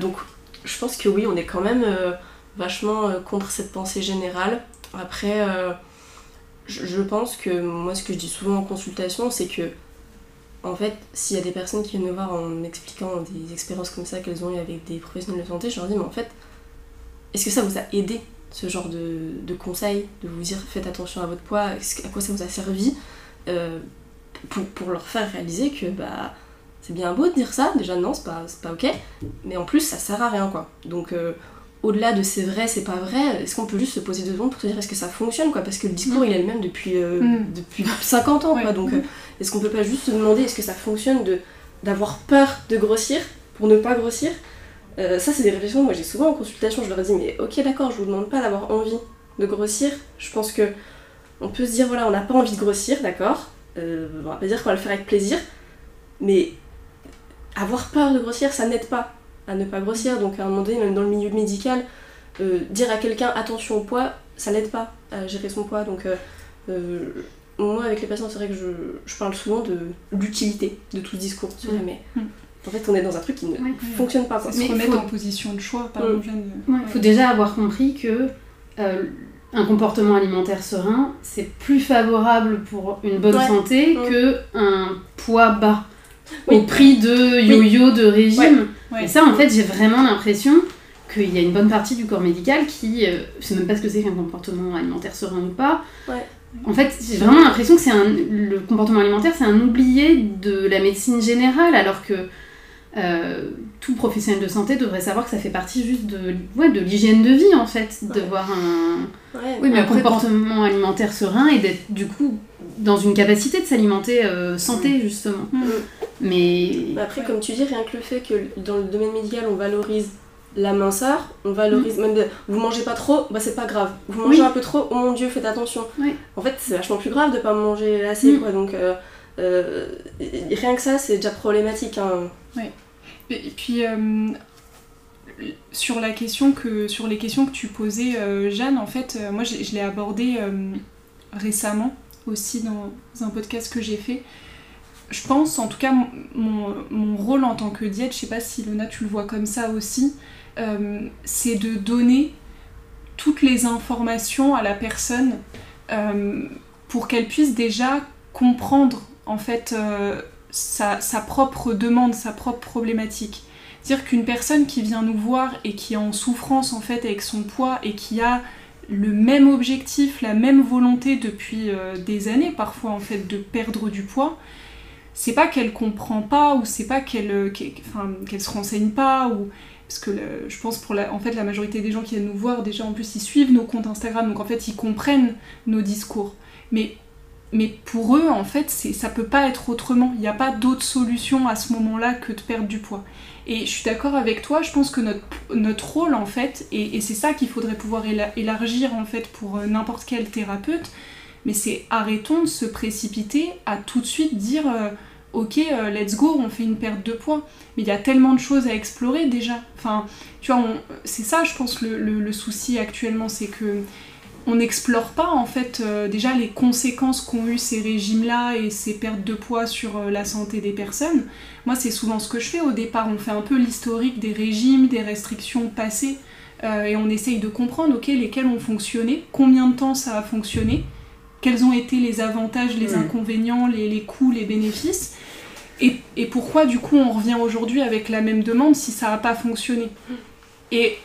Donc je pense que oui, on est quand même vachement contre cette pensée générale. Après, je, pense que moi, ce que je dis souvent en consultation, c'est que, en fait, s'il y a des personnes qui viennent me voir en m'expliquant des expériences comme ça qu'elles ont eues avec des professionnels de santé, je leur dis, mais en fait, est-ce que ça vous a aidé, ce genre de, de conseils, de vous dire faites attention à votre poids, à quoi ça vous a servi, euh, pour, pour, leur faire réaliser que, bah, c'est bien beau de dire ça, déjà non, c'est pas, pas ok, mais en plus, ça sert à rien, quoi. Donc, euh, au-delà de c'est vrai, c'est pas vrai, est-ce qu'on peut juste se poser deux secondes pour se dire est-ce que ça fonctionne quoi? Parce que le discours il est le même depuis, euh, mm. depuis 50 ans quoi. Donc euh, est-ce qu'on peut pas juste se demander est-ce que ça fonctionne de d'avoir peur de grossir pour ne pas grossir? Euh, Ça c'est des réflexions moi j'ai souvent en consultation, je leur dis mais ok d'accord, je vous demande pas d'avoir envie de grossir. Je pense que on peut se dire voilà on n'a pas envie de grossir, d'accord? On va pas dire qu'on va le faire avec plaisir, mais avoir peur de grossir ça n'aide pas à ne pas grossir. Donc à un moment donné, même dans le milieu médical, euh, dire à quelqu'un attention au poids, ça l'aide pas à gérer son poids. Donc euh, euh, moi, avec les patients, c'est vrai que je, parle souvent de l'utilité de tout ce discours. Mm. Mais mm. en fait, on est dans un truc qui ne fonctionne pas. Quoi. Se remettre en position de choix, par mm. Il faut déjà avoir compris que un comportement alimentaire serein, c'est plus favorable pour une bonne santé que un poids bas au prix de yo-yo de régime. Et ça, en fait, j'ai vraiment l'impression qu'il y a une bonne partie du corps médical qui ne euh, sait même pas ce que c'est qu'un comportement alimentaire serein ou pas. En fait, j'ai vraiment l'impression que c'est un, le comportement alimentaire, c'est un oublié de la médecine générale, alors que euh, tout professionnel de santé devrait savoir que ça fait partie juste de, ouais, de l'hygiène de vie, en fait, de voir un, oui, mais un comportement alimentaire serein et d'être, du coup, dans une capacité de s'alimenter euh, santé, mm. justement. Mm. Mais... Bah, après, comme tu dis, rien que le fait que dans le domaine médical, on valorise la minceur, on valorise mm. même de, vous mangez pas trop, bah c'est pas grave. Vous mangez un peu trop, oh mon dieu, faites attention. En fait, c'est vachement plus grave de pas manger assez, quoi. Donc, euh, euh, rien que ça, c'est déjà problématique. Hein. Et puis, euh, sur, la question que, sur les questions que tu posais, Jeanne, en fait, moi je, je l'ai abordé récemment aussi dans un podcast que j'ai fait je pense, en tout cas, mon, rôle en tant que diète, je sais pas si Lona tu le vois comme ça aussi, euh, c'est de donner toutes les informations à la personne euh, pour qu'elle puisse déjà comprendre en fait euh, sa, propre demande, sa propre problématique. C'est-à-dire qu'une personne qui vient nous voir et qui est en souffrance en fait avec son poids et qui a le même objectif, la même volonté depuis des années parfois en fait de perdre du poids, c'est pas qu'elle comprend pas ou c'est pas qu'elle euh, se renseigne pas ou parce que je pense pour la, en fait majorité des gens qui viennent nous voir déjà en plus ils suivent nos comptes Instagram donc en fait ils comprennent nos discours. Mais mais pour eux en fait ça peut pas être autrement. Il n'y a pas d'autre solution à ce moment-là que de perdre du poids et je suis d'accord avec toi je pense que notre, rôle en fait et, c'est ça qu'il faudrait pouvoir élargir en fait pour euh, n'importe quel thérapeute mais c'est arrêtons de se précipiter à tout de suite dire euh, ok euh, let's go on fait une perte de poids. Mais il y a tellement de choses à explorer déjà. Enfin tu vois c'est ça je pense le, souci actuellement c'est que on n'explore pas en fait euh, déjà les conséquences qu'ont eu ces régimes là et ces pertes de poids sur la santé des personnes. Moi c'est souvent ce que je fais. Au départ on fait un peu l'historique des régimes des restrictions passées et on essaye de comprendre ok lesquels ont fonctionné combien de temps ça a fonctionné quels ont été les avantages, les inconvénients, les, coûts, les bénéfices, et, pourquoi du coup on revient aujourd'hui avec la même demande si ça n'a pas fonctionné. Et,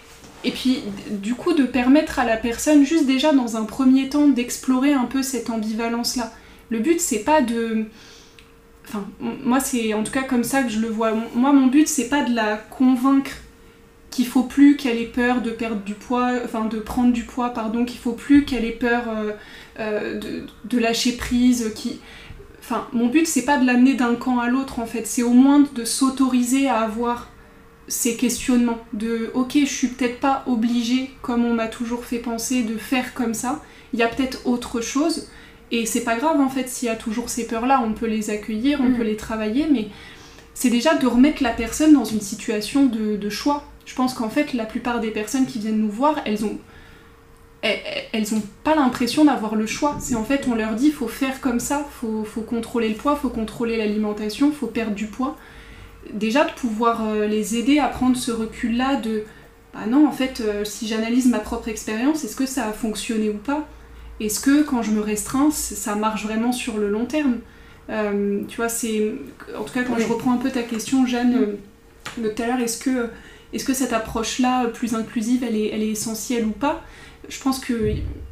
et puis du coup de permettre à la personne juste déjà dans un premier temps d'explorer un peu cette ambivalence-là. Le but c'est pas de... Enfin, moi c'est en tout cas comme ça que je le vois. Moi mon but c'est pas de la convaincre qu'il faut plus qu'elle ait peur de perdre du poids, enfin de prendre du poids, pardon, qu'il faut plus qu'elle ait peur euh, euh, de, lâcher prise, qui... Enfin, mon but, c'est pas de l'amener d'un camp à l'autre, en fait. C'est au moins de s'autoriser à avoir ces questionnements. De, ok, je suis peut-être pas obligée, comme on m'a toujours fait penser, de faire comme ça. Il y a peut-être autre chose. Et c'est pas grave, en fait, s'il y a toujours ces peurs-là. On peut les accueillir, on mm. peut les travailler, mais c'est déjà de remettre la personne dans une situation de, de choix. Je pense qu'en fait, la plupart des personnes qui viennent nous voir, elles ont elles n'ont pas l'impression d'avoir le choix. C'est en fait, on leur dit, faut faire comme ça, faut, faut contrôler le poids, faut contrôler l'alimentation, faut perdre du poids. Déjà, de pouvoir euh, les aider à prendre ce recul-là de, bah non, en fait, euh, si j'analyse ma propre expérience, est-ce que ça a fonctionné ou pas? Est-ce que quand je me restreins, ça marche vraiment sur le long terme? Euh, Tu vois, c'est. En tout cas, quand je reprends un peu ta question, Jeanne, euh, de tout à l'heure, est-ce que, est que cette approche-là, plus inclusive, elle est, elle est essentielle ou pas? Je pense que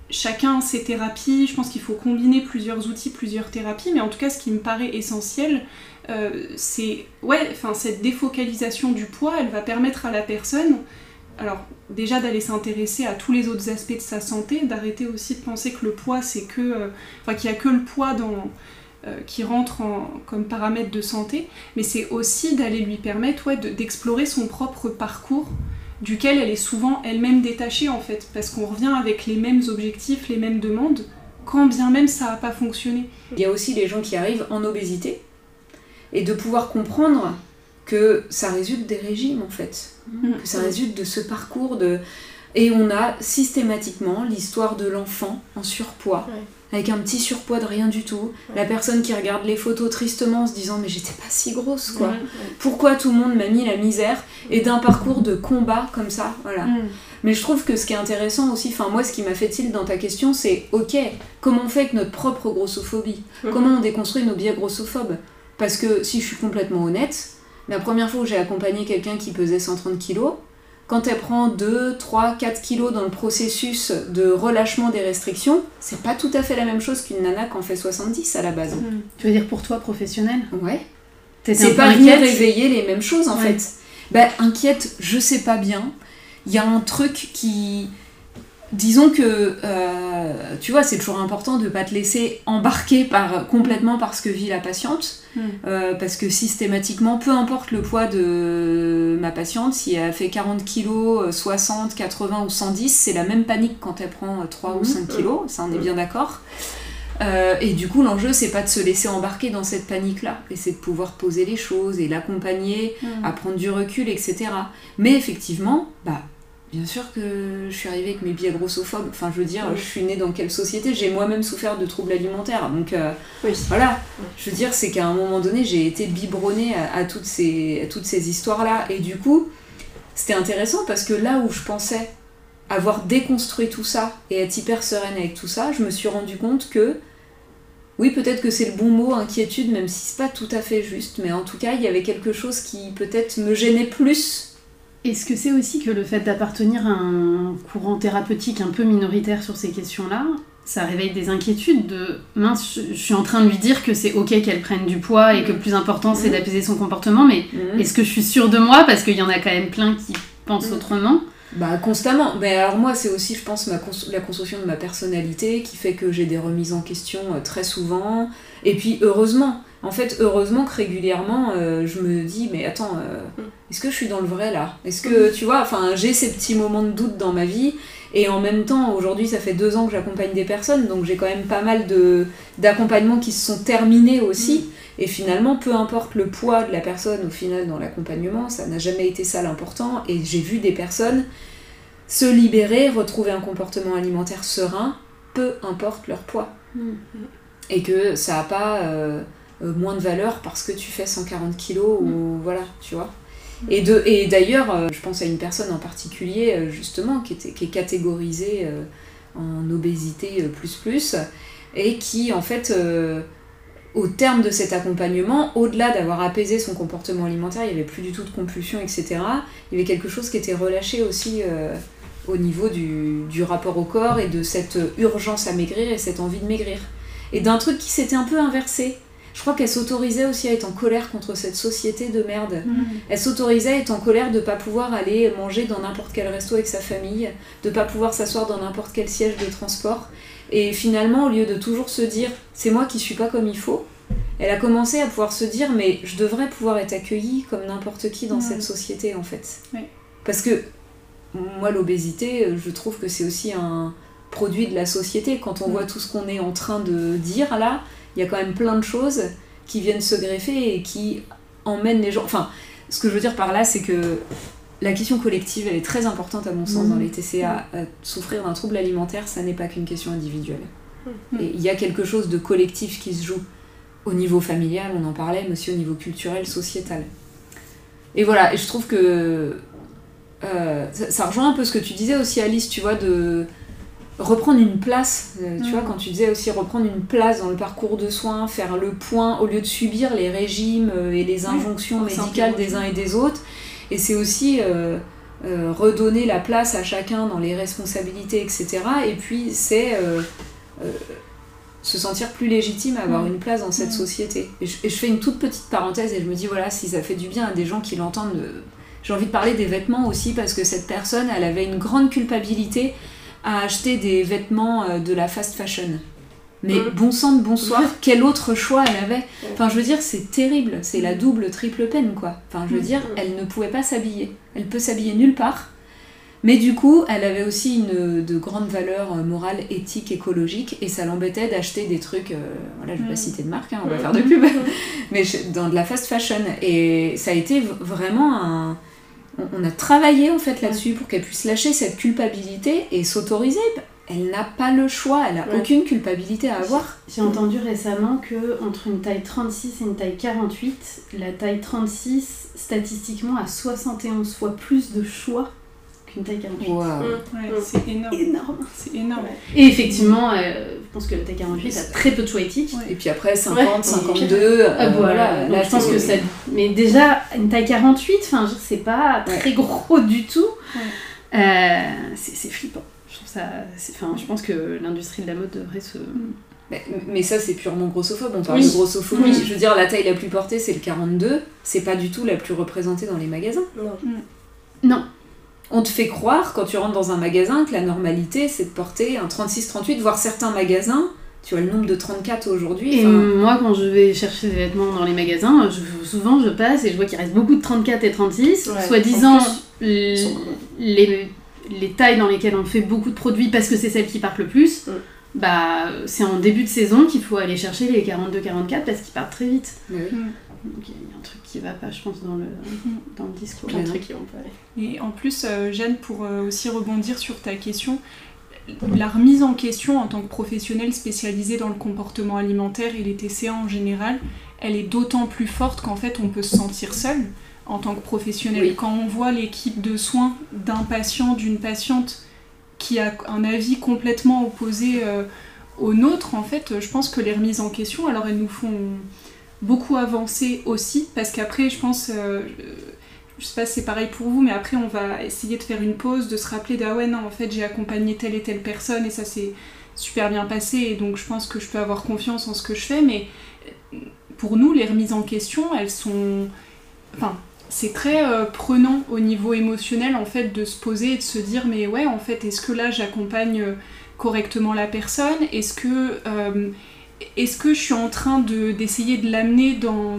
chacun a ses thérapies, je pense qu'il faut combiner plusieurs outils, plusieurs thérapies, mais en tout cas, ce qui me paraît essentiel, euh, c'est. Ouais, enfin, cette défocalisation du poids, elle va permettre à la personne alors déjà d'aller s'intéresser à tous les autres aspects de sa santé, d'arrêter aussi de penser que le poids c'est que, euh, qu'il n'y a que le poids dans, euh, qui rentre comme paramètre de santé, mais c'est aussi d'aller lui permettre ouais, d'explorer son propre parcours duquel elle est souvent elle-même détachée en fait, parce qu'on revient avec les mêmes objectifs, les mêmes demandes, quand bien même ça n'a pas fonctionné. Il y a aussi les gens qui arrivent en obésité, et de pouvoir comprendre que ça résulte des régimes en fait, mm. que ça résulte de ce parcours de... Et on a systématiquement l'histoire de l'enfant en surpoids, avec un petit surpoids de rien du tout, la personne qui regarde les photos tristement en se disant mais j'étais pas si grosse quoi, pourquoi tout le monde m'a mis la misère, et d'un parcours de combat comme ça, voilà. Mm. Mais je trouve que ce qui est intéressant aussi, enfin moi ce qui m'a fait tilt dans ta question c'est ok, comment on fait avec notre propre grossophobie? Comment on déconstruit nos biais grossophobes? Parce que si je suis complètement honnête, la première fois où j'ai accompagné quelqu'un qui pesait 130 kg, quand elle prend 2, 3, 4 kg dans le processus de relâchement des restrictions, c'est pas tout à fait la même chose qu'une nana qui en fait 70 à la base. Hmm. Tu veux dire pour toi professionnel? Ouais. C'est pas venir réveiller les mêmes choses en fait. Bah inquiète, je sais pas bien. Il y a un truc qui disons que, euh, tu vois, c'est toujours important de ne pas te laisser embarquer par, complètement par ce que vit la patiente. Hmm. Euh, parce que systématiquement, peu importe le poids de ma patiente, si elle fait 40 kg, 60, 80 ou 110, c'est la même panique quand elle prend 3 ou 5 hmm. kg, ça on est bien d'accord. Euh, et du coup, l'enjeu, c'est pas de se laisser embarquer dans cette panique-là, et c'est de pouvoir poser les choses et l'accompagner, hmm. à prendre du recul, etc. Mais effectivement, bah, Bien sûr que je suis arrivée avec mes biais grossophobes. Enfin, je veux dire, je suis née dans quelle société? J'ai moi-même souffert de troubles alimentaires. Donc, euh, voilà. Je veux dire, c'est qu'à un moment donné, j'ai été biberonnée à, toutes ces, toutes ces histoires-là. Et du coup, c'était intéressant parce que là où je pensais avoir déconstruit tout ça et être hyper sereine avec tout ça, je me suis rendu compte que, oui, peut-être que c'est le bon mot, inquiétude, même si c'est pas tout à fait juste, mais en tout cas, il y avait quelque chose qui peut-être me gênait plus est-ce que c'est aussi que le fait d'appartenir à un courant thérapeutique un peu minoritaire sur ces questions-là, ça réveille des inquiétudes de mince, je suis en train de lui dire que c'est ok qu'elle prenne du poids et que le plus important c'est mmh. d'apaiser son comportement, mais mmh. est-ce que je suis sûre de moi parce qu'il y en a quand même plein qui pensent mmh. autrement? Bah constamment. Mais alors moi c'est aussi je pense ma la construction de ma personnalité qui fait que j'ai des remises en question euh, très souvent. Et puis heureusement, en fait, heureusement que régulièrement, euh, je me dis, mais attends, euh. Est-ce que je suis dans le vrai là? Est-ce que, mm. tu vois, enfin, j'ai ces petits moments de doute dans ma vie, et en même temps, aujourd'hui, ça fait deux ans que j'accompagne des personnes, donc j'ai quand même pas mal d'accompagnements qui se sont terminés aussi, mm. et finalement, peu importe le poids de la personne au final dans l'accompagnement, ça n'a jamais été ça l'important, et j'ai vu des personnes se libérer, retrouver un comportement alimentaire serein, peu importe leur poids. Et que ça n'a pas... Euh, euh, moins de valeur parce que tu fais 140 kilos ou mm. voilà, tu vois. Et, d'ailleurs, euh, je pense à une personne en particulier, euh, justement, qui, était, qui est catégorisée en obésité plus plus, et qui, en fait, au terme de cet accompagnement, au-delà d'avoir apaisé son comportement alimentaire, il n'y avait plus du tout de compulsion, etc., il y avait quelque chose qui était relâché aussi au niveau du rapport au corps et de cette urgence à maigrir et cette envie de maigrir. Et d'un truc qui s'était un peu inversé je crois qu'elle s'autorisait aussi à être en colère contre cette société de merde. Mm. Elle s'autorisait à être en colère de ne pas pouvoir aller manger dans n'importe quel resto avec sa famille, de ne pas pouvoir s'asseoir dans n'importe quel siège de transport. Et finalement, au lieu de toujours se dire c'est moi qui suis pas comme il faut, elle a commencé à pouvoir se dire mais je devrais pouvoir être accueillie comme n'importe qui dans mm. cette société en fait. Parce que moi, l'obésité, je trouve que c'est aussi un produit de la société. Quand on mm. voit tout ce qu'on est en train de dire là, il y a quand même plein de choses qui viennent se greffer et qui emmènent les gens. Enfin, ce que je veux dire par là, c'est que la question collective, elle est très importante à mon sens dans les TCA. Euh, souffrir d'un trouble alimentaire, ça n'est pas qu'une question individuelle. Et il y a quelque chose de collectif qui se joue au niveau familial, on en parlait, mais aussi au niveau culturel, sociétal. Et voilà, et je trouve que euh, ça, ça, rejoint un peu ce que tu disais aussi, Alice, tu vois, de reprendre une place, euh, tu Mm. vois, quand tu disais aussi reprendre une place dans le parcours de soins, faire le point, au lieu de subir les régimes euh, et les injonctions médicales des uns et des autres. Et c'est aussi euh, euh, redonner la place à chacun dans les responsabilités, etc. Et puis c'est euh, se sentir plus légitime, avoir Mm. une place dans cette Mm. société. Et je, et je fais une toute petite parenthèse et je me dis, voilà, si ça fait du bien à des gens qui l'entendent, j'ai envie de parler des vêtements aussi parce que cette personne, elle avait une grande culpabilité à acheter des vêtements euh, de la fast fashion. Mais Mm. bon sang de bonsoir, quel autre choix elle avait? Enfin, je veux dire, c'est terrible, c'est la double, triple peine, quoi. Enfin, je veux Mm. dire, elle ne pouvait pas s'habiller. Elle peut s'habiller nulle part. Mais du coup, elle avait aussi une de grandes valeurs euh, morales, éthiques, écologiques, et ça l'embêtait d'acheter des trucs, euh, voilà, je vais pas citer de marque, hein, on va faire de pub, mais je- dans de la fast fashion. Et ça a été vraiment un... On a travaillé en fait là-dessus pour qu'elle puisse lâcher cette culpabilité et s'autoriser. Elle n'a pas le choix, elle n'a Ouais. aucune culpabilité à avoir. J'ai entendu récemment que entre une taille 36 et une taille 48, la taille 36 statistiquement a 71 fois plus de choix qu'une taille 48. Waouh. Mm. Ouais, Mm. c'est énorme. Énorme. C'est énorme. Et effectivement, euh, je pense que la taille 48 a très peu de choix éthiques. Ouais. Et puis après, 50, Ouais. 52. euh, Ah, voilà, là, donc je pense que ça. Mais déjà, une taille 48, enfin, c'est pas Ouais. très gros du tout. Ouais. Euh, c'est c'est flippant. Je trouve ça. c'est- Enfin, je pense que l'industrie de la mode devrait se. Mais, mais ça, c'est purement grossophobe. On parle Oui. de grossophobie. Oui. Je veux dire, la taille la plus portée, c'est le 42. C'est pas du tout la plus représentée dans les magasins. Non. Non. On te fait croire, quand tu rentres dans un magasin, que la normalité, c'est de porter un 36-38, voire certains magasins. Tu vois le nombre de 34 aujourd'hui. Et moi, quand je vais chercher des vêtements dans les magasins, je- souvent je passe et je vois qu'il reste beaucoup de 34 et 36. Ouais. Soi-disant, les, les tailles dans lesquelles on fait beaucoup de produits parce que c'est celles qui partent le plus, Mm. bah, c'est en début de saison qu'il faut aller chercher les 42-44 parce qu'ils partent très vite. mais oui. Donc qui va pas, je pense, dans le, dans le discours. Plein de Ouais, trucs qui vont pas aller. Et en plus, euh, Jeanne, pour euh, aussi rebondir sur ta question, la remise en question en tant que professionnel spécialisé dans le comportement alimentaire et les TCA en général, elle est d'autant plus forte qu'en fait on peut se sentir seul en tant que professionnel. Oui. Quand on voit l'équipe de soins d'un patient, d'une patiente qui a un avis complètement opposé euh, au nôtre, en fait, je pense que les remises en question, alors elles nous font beaucoup avancer aussi, parce qu'après, je pense, euh, je sais pas si c'est pareil pour vous, mais après, on va essayer de faire une pause, de se rappeler de ah ouais, non, en fait, j'ai accompagné telle et telle personne et ça s'est super bien passé, et donc je pense que je peux avoir confiance en ce que je fais, mais euh, pour nous, les remises en question, elles sont. Enfin, c'est très euh, prenant au niveau émotionnel, en fait, de se poser et de se dire, mais ouais, en fait, est-ce que là, j'accompagne correctement la personne? Est-ce que. Est-ce que je suis en train de- d'essayer de, l'amener dans,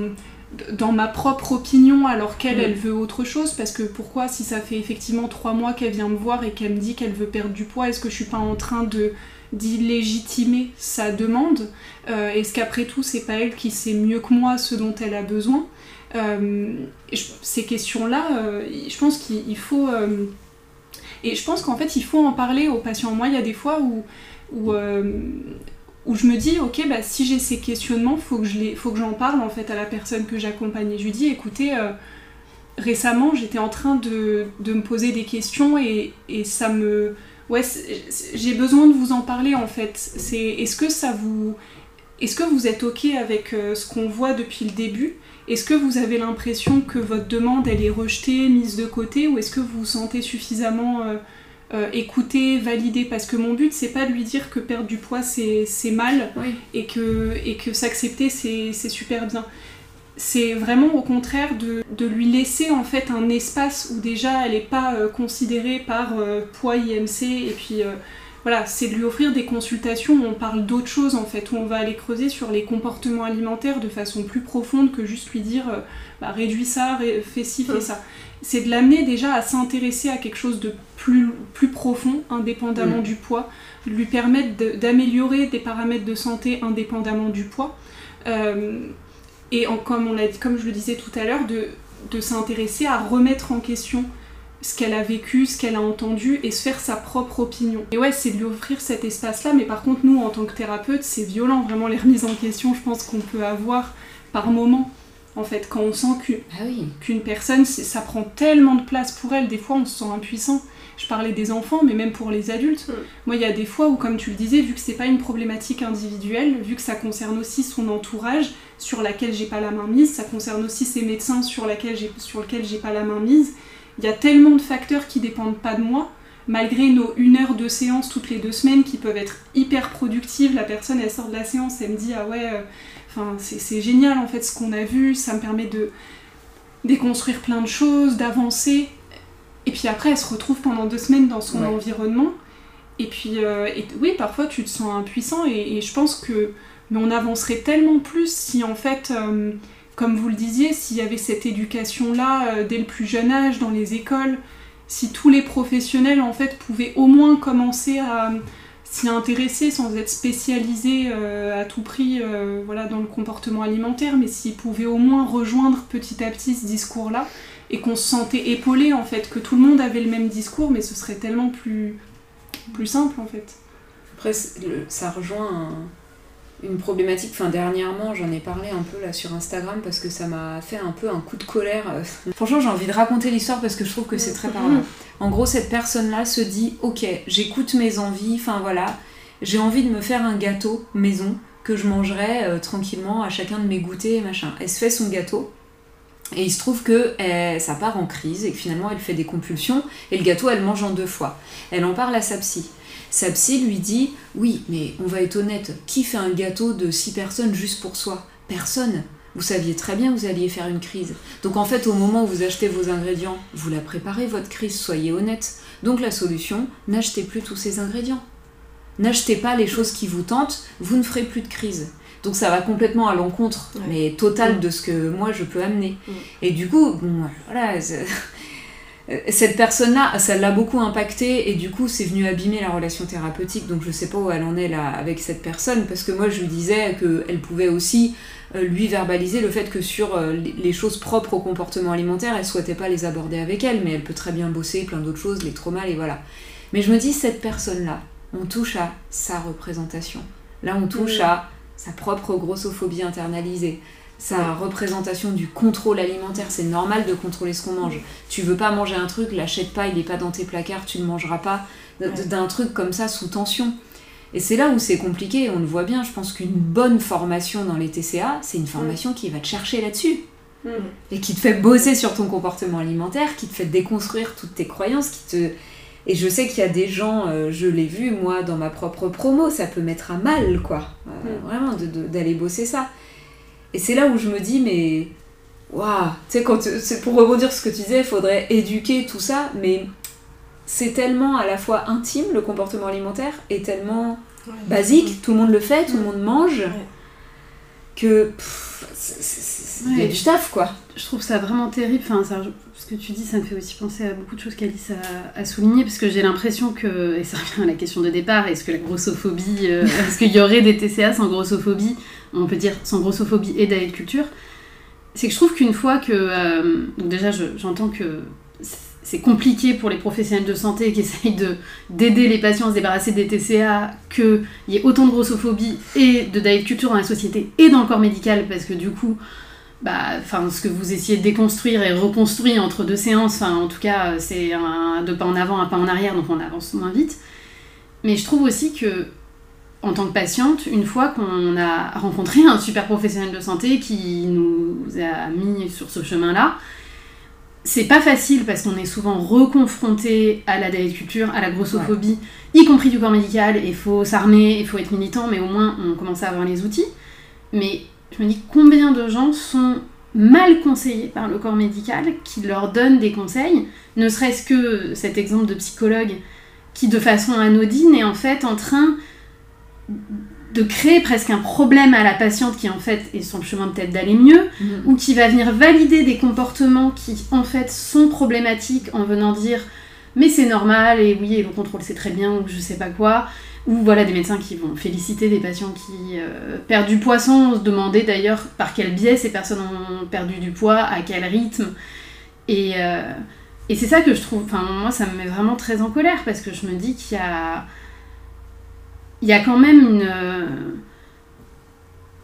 dans ma propre opinion alors qu'elle, Mm. elle veut autre chose? Parce que pourquoi, si ça fait effectivement trois mois qu'elle vient me voir et qu'elle me dit qu'elle veut perdre du poids, est-ce que je suis pas en train de d'illégitimer sa demande? Euh, Est-ce qu'après tout, c'est pas elle qui sait mieux que moi ce dont elle a besoin? Euh, je- Ces questions-là, euh, je pense qu'il il faut... et je pense qu'en fait, il faut en parler aux patients. Moi, il y a des fois où, où, où je me dis, ok, bah, si j'ai ces questionnements, faut que je les, faut que j'en parle en fait à la personne que j'accompagne. Et je lui dis, écoutez, euh, récemment, j'étais en train de, de me poser des questions et, et ça me, ouais, j'ai besoin de vous en parler en fait. C'est, est-ce que ça vous, est-ce que vous êtes ok avec euh, ce qu'on voit depuis le début? Est-ce que vous avez l'impression que votre demande elle est rejetée, mise de côté, ou est-ce que vous vous sentez suffisamment euh, euh, écouté, validé Parce que mon but c'est pas de lui dire que perdre du poids c'est, c'est mal Oui. et que, et que s'accepter c'est, c'est super bien. C'est vraiment au contraire de, de lui laisser en fait un espace où déjà elle n'est pas euh, considérée par euh, poids IMC et puis voilà, c'est de lui offrir des consultations où on parle d'autres choses en fait, où on va aller creuser sur les comportements alimentaires de façon plus profonde que juste lui dire bah, réduis ça, ré- fais ci, fais Mm. ça. C'est de l'amener déjà à s'intéresser à quelque chose de plus, plus profond, indépendamment Mm. du poids, de lui permettre de- d'améliorer des paramètres de santé indépendamment du poids. Euh, et en- comme, on a comme je le disais tout à l'heure, de, de s'intéresser à remettre en question ce qu'elle a vécu, ce qu'elle a entendu et se faire sa propre opinion. Et ouais, c'est de lui offrir cet espace-là, mais par contre, nous, en tant que thérapeute, c'est violent, vraiment, les remises en question, je pense qu'on peut avoir par moment. En fait, quand on sent qu'une Ah oui. personne, ça prend tellement de place pour elle, des fois on se sent impuissant. je parlais des enfants, mais même pour les adultes. Mm. Moi, il y a des fois où, comme tu le disais, vu que c'est pas une problématique individuelle, vu que ça concerne aussi son entourage sur laquelle j'ai pas la main mise, ça concerne aussi ses médecins sur, laquelle j'ai, sur lequel j'ai pas la main mise, il y a tellement de facteurs qui dépendent pas de moi. Malgré nos une heure de séance toutes les deux semaines qui peuvent être hyper productives, la personne elle sort de la séance, elle me dit ah ouais, euh, enfin c'est, génial en fait ce qu'on a vu, ça me permet de déconstruire plein de choses, d'avancer. Et puis après, elle se retrouve pendant deux semaines dans son Ouais. environnement. Et puis, euh, et- oui, parfois tu te sens impuissant. Et, et je pense que mais on avancerait tellement plus si, en fait, euh, comme vous le disiez, s'il y avait cette éducation-là euh, dès le plus jeune âge dans les écoles, si tous les professionnels, en fait, pouvaient au moins commencer à s'y intéresser sans être spécialisés euh, à tout prix euh, voilà, dans le comportement alimentaire, mais s'ils pouvaient au moins rejoindre petit à petit ce discours-là et qu'on se sentait épaulé en fait, que tout le monde avait le même discours, mais ce serait tellement plus, plus simple en fait. Après, ça rejoint un- une problématique. Enfin, dernièrement, j'en ai parlé un peu là sur Instagram parce que ça m'a fait un peu un coup de colère. euh. Franchement, j'ai envie de raconter l'histoire parce que je trouve que c'est très parlant. En gros, cette personne-là se dit Ok, j'écoute mes envies, enfin voilà, j'ai envie de me faire un gâteau maison que je mangerai euh, tranquillement à chacun de mes goûters et machin. Elle se fait son gâteau. Et il se trouve que eh, ça part en crise et que finalement elle fait des compulsions et le gâteau elle mange en deux fois. Elle en parle à sa psy. Sa psy lui dit Oui, mais on va être honnête, qui fait un gâteau de six personnes juste pour soi? Personne. Vous saviez très bien que vous alliez faire une crise. Donc en fait, au moment où vous achetez vos ingrédients, vous la préparez votre crise, soyez honnête. Donc la solution, n'achetez plus tous ces ingrédients. N'achetez pas les choses qui vous tentent, vous ne ferez plus de crise. Donc ça va complètement à l'encontre, Ouais. mais total Mm. de ce que moi je peux amener. Mm. Et du coup, bon, voilà, cette personne-là, ça l'a beaucoup impacté et du coup, c'est venu abîmer la relation thérapeutique. Donc je sais pas où elle en est là avec cette personne parce que moi je lui disais qu'elle pouvait aussi euh, lui verbaliser le fait que sur euh, les- les choses propres au comportement alimentaire, elle souhaitait pas les aborder avec elle, mais elle peut très bien bosser plein d'autres choses, les traumas, et voilà. Mais je me dis, cette personne-là, on touche à sa représentation. Là, on touche Mm. à sa propre grossophobie internalisée, sa représentation du contrôle alimentaire. C'est normal de contrôler ce qu'on mange. Tu veux pas manger un truc, l'achète pas, il est pas dans tes placards, tu ne mangeras pas d'un truc comme ça sous tension. Et c'est là où c'est compliqué, on le voit bien. Je pense qu'une bonne formation dans les TCA, c'est une formation qui va te chercher là-dessus et qui te fait bosser sur ton comportement alimentaire, qui te fait déconstruire toutes tes croyances, qui te... Et je sais qu'il y a des gens, euh, je l'ai vu moi dans ma propre promo, ça peut mettre à mal, quoi. Euh. Vraiment, d'aller bosser ça. Et c'est là où je me dis, mais... Waouh Tu sais, quand... c'est pour rebondir sur ce que tu disais, il faudrait éduquer tout ça, mais c'est tellement à la fois intime, le comportement alimentaire, et tellement Ouais. basique, tout le monde le fait, tout le monde mange, Ouais. que... pff, c'est- c'est- c'est- Il y a Ouais. du taf, quoi. Je trouve ça vraiment terrible. Enfin, ça, ce que tu dis, ça me fait aussi penser à beaucoup de choses qu'Alice a, soulignées, parce que j'ai l'impression que, et ça revient à la question de départ, est-ce que la grossophobie, euh, est-ce qu'il y aurait des TCA sans grossophobie On peut dire sans grossophobie et diet culture. C'est que je trouve qu'une fois que, euh, donc déjà, je- j'entends que c'est compliqué pour les professionnels de santé qui essayent de d'aider les patients à se débarrasser des TCA, qu'il y ait autant de grossophobie et de diet culture dans la société et dans le corps médical, parce que du coup, enfin, ce que vous essayez de déconstruire et reconstruire entre deux séances, enfin, en tout cas, c'est un deux pas en avant, un pas en arrière, donc on avance moins vite. Mais je trouve aussi que, en tant que patiente, une fois qu'on a rencontré un super professionnel de santé qui nous a mis sur ce chemin-là, c'est pas facile parce qu'on est souvent reconfronté à la diet culture, à la grossophobie, y compris du corps médical, et il faut s'armer, il faut être militant, mais au moins on commence à avoir les outils. Mais je me dis combien de gens sont mal conseillés par le corps médical qui leur donne des conseils, ne serait-ce que cet exemple de psychologue qui de façon anodine est en fait en train de créer presque un problème à la patiente qui en fait est sur le chemin peut-être d'aller mieux, ou qui va venir valider des comportements qui en fait sont problématiques en venant dire mais c'est normal et oui et le contrôle c'est très bien ou je sais pas quoi ou voilà des médecins qui vont féliciter des patients qui euh, perdent du poids sans se demander d'ailleurs par quel biais ces personnes ont perdu du poids, à quel rythme et, euh, et c'est ça que je trouve, enfin moi ça me met vraiment très en colère parce que je me dis qu'il y a il y a quand même une euh,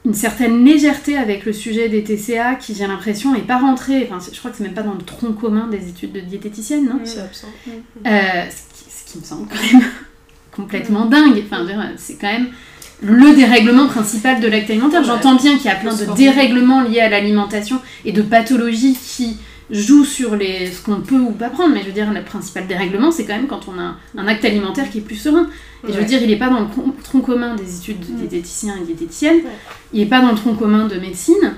une certaine légèreté avec le sujet des TCA qui, j'ai l'impression, n'est pas rentré. Enfin, je crois que c'est même pas dans le tronc commun des études de diététicienne, non? C'est absent. Euh, ce, qui, ce qui me semble quand même complètement dingue. Enfin, c'est quand même le dérèglement principal de l'acte alimentaire. J'entends bien qu'il y a plein de dérèglements liés à l'alimentation et de pathologies qui jouent sur les, ce qu'on peut ou pas prendre, mais je veux dire, le principal dérèglement, c'est quand même quand on a un, acte alimentaire qui est plus serein. Et je veux dire, il n'est pas dans le tronc commun des études de Mm. diététiciens et diététiciennes, Ouais. il n'est pas dans le tronc commun de médecine,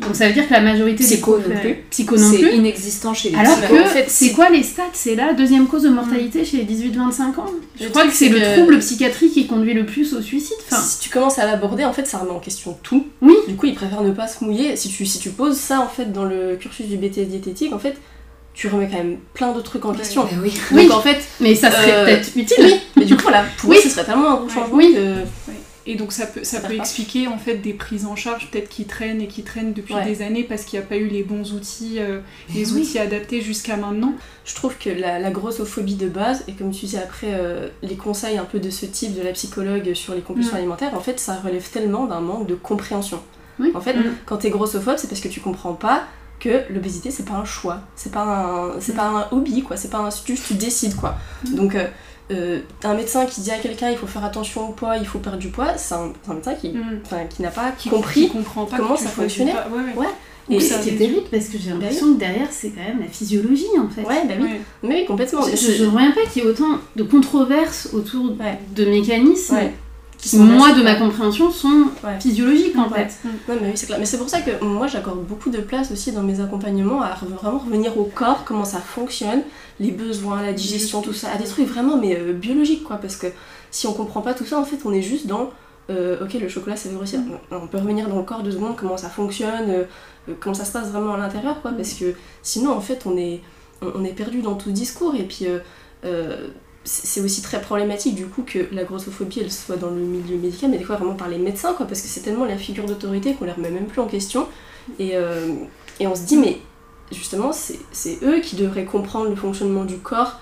donc ça veut dire que la majorité Psycho des non plus. psycho non C'est plus. inexistant chez les Alors psychos. que, En fait, c'est quoi les stats? C'est la deuxième cause de mortalité chez les 18-25 ans? Je Le crois que c'est le que- trouble psychiatrique qui conduit le plus au suicide. Enfin, Si tu commences à l'aborder, en fait, ça remet en question tout. Oui. Du coup, ils préfèrent ne pas se mouiller. Si tu, si tu poses ça, en fait, dans le cursus du BTS diététique, en fait, tu remets quand même plein d'autres trucs en Ouais. question. Mais oui. Donc, Oui. en fait, mais ça serait Euh, peut-être utile. oui, mais du coup, voilà, pour Oui. eux, ce serait tellement un gros changement Oui. que... Et donc ça peut, ça Ça peut va pas. expliquer en fait des prises en charge peut-être qui traînent et qui traînent depuis Ouais. des années parce qu'il n'y a pas eu les bons outils, euh, les oui. outils adaptés jusqu'à maintenant. Je trouve que la, la grossophobie de base, et comme tu disais après, euh, les conseils un peu de ce type de la psychologue sur les compulsions Mm. alimentaires, en fait, ça relève tellement d'un manque de compréhension. Oui. En fait, Mm. quand t'es grossophobe, c'est parce que tu comprends pas que l'obésité, c'est pas un choix, c'est pas un, c'est pas un hobby, quoi, c'est pas un juste tu décides, quoi. Mm. Donc, euh, euh, un médecin qui dit à quelqu'un il faut faire attention au poids, il faut perdre du poids, c'est un, médecin qui, Mm. qui n'a pas Qui, compris. qui comprend pas comment ça fonctionnait. pas. Ouais, ouais. Ouais. Ou Et réduit. terrible parce que j'ai l'impression que derrière c'est quand même la physiologie en fait. Ouais, bah oui, mais oui, complètement. Je, je reviens pas qu'il y ait autant de controverses autour de mécanismes. Qui, sont moi, massifs, de ma compréhension, sont Ouais. physiologiques en Ouais. fait. Non, mais oui, c'est clair. Mais c'est pour ça que moi, j'accorde beaucoup de place aussi dans mes accompagnements à vraiment revenir au corps, comment ça fonctionne, les besoins, la digestion, tout ça, à des trucs vraiment mais euh, biologiques quoi. Parce que si on comprend pas tout ça, en fait, on est juste dans euh, ok, le chocolat ça fait grossir. Non, On peut revenir dans le corps deux secondes, comment ça fonctionne, euh, euh, comment ça se passe vraiment à l'intérieur quoi. Parce que sinon, en fait, on est, on, on est perdu dans tout discours et puis. C'est aussi très problématique du coup que la grossophobie elle soit dans le milieu médical mais des fois vraiment par les médecins quoi parce que c'est tellement la figure d'autorité qu'on les remet même plus en question. Et, euh, et on se dit mais justement c'est c'est eux qui devraient comprendre le fonctionnement du corps.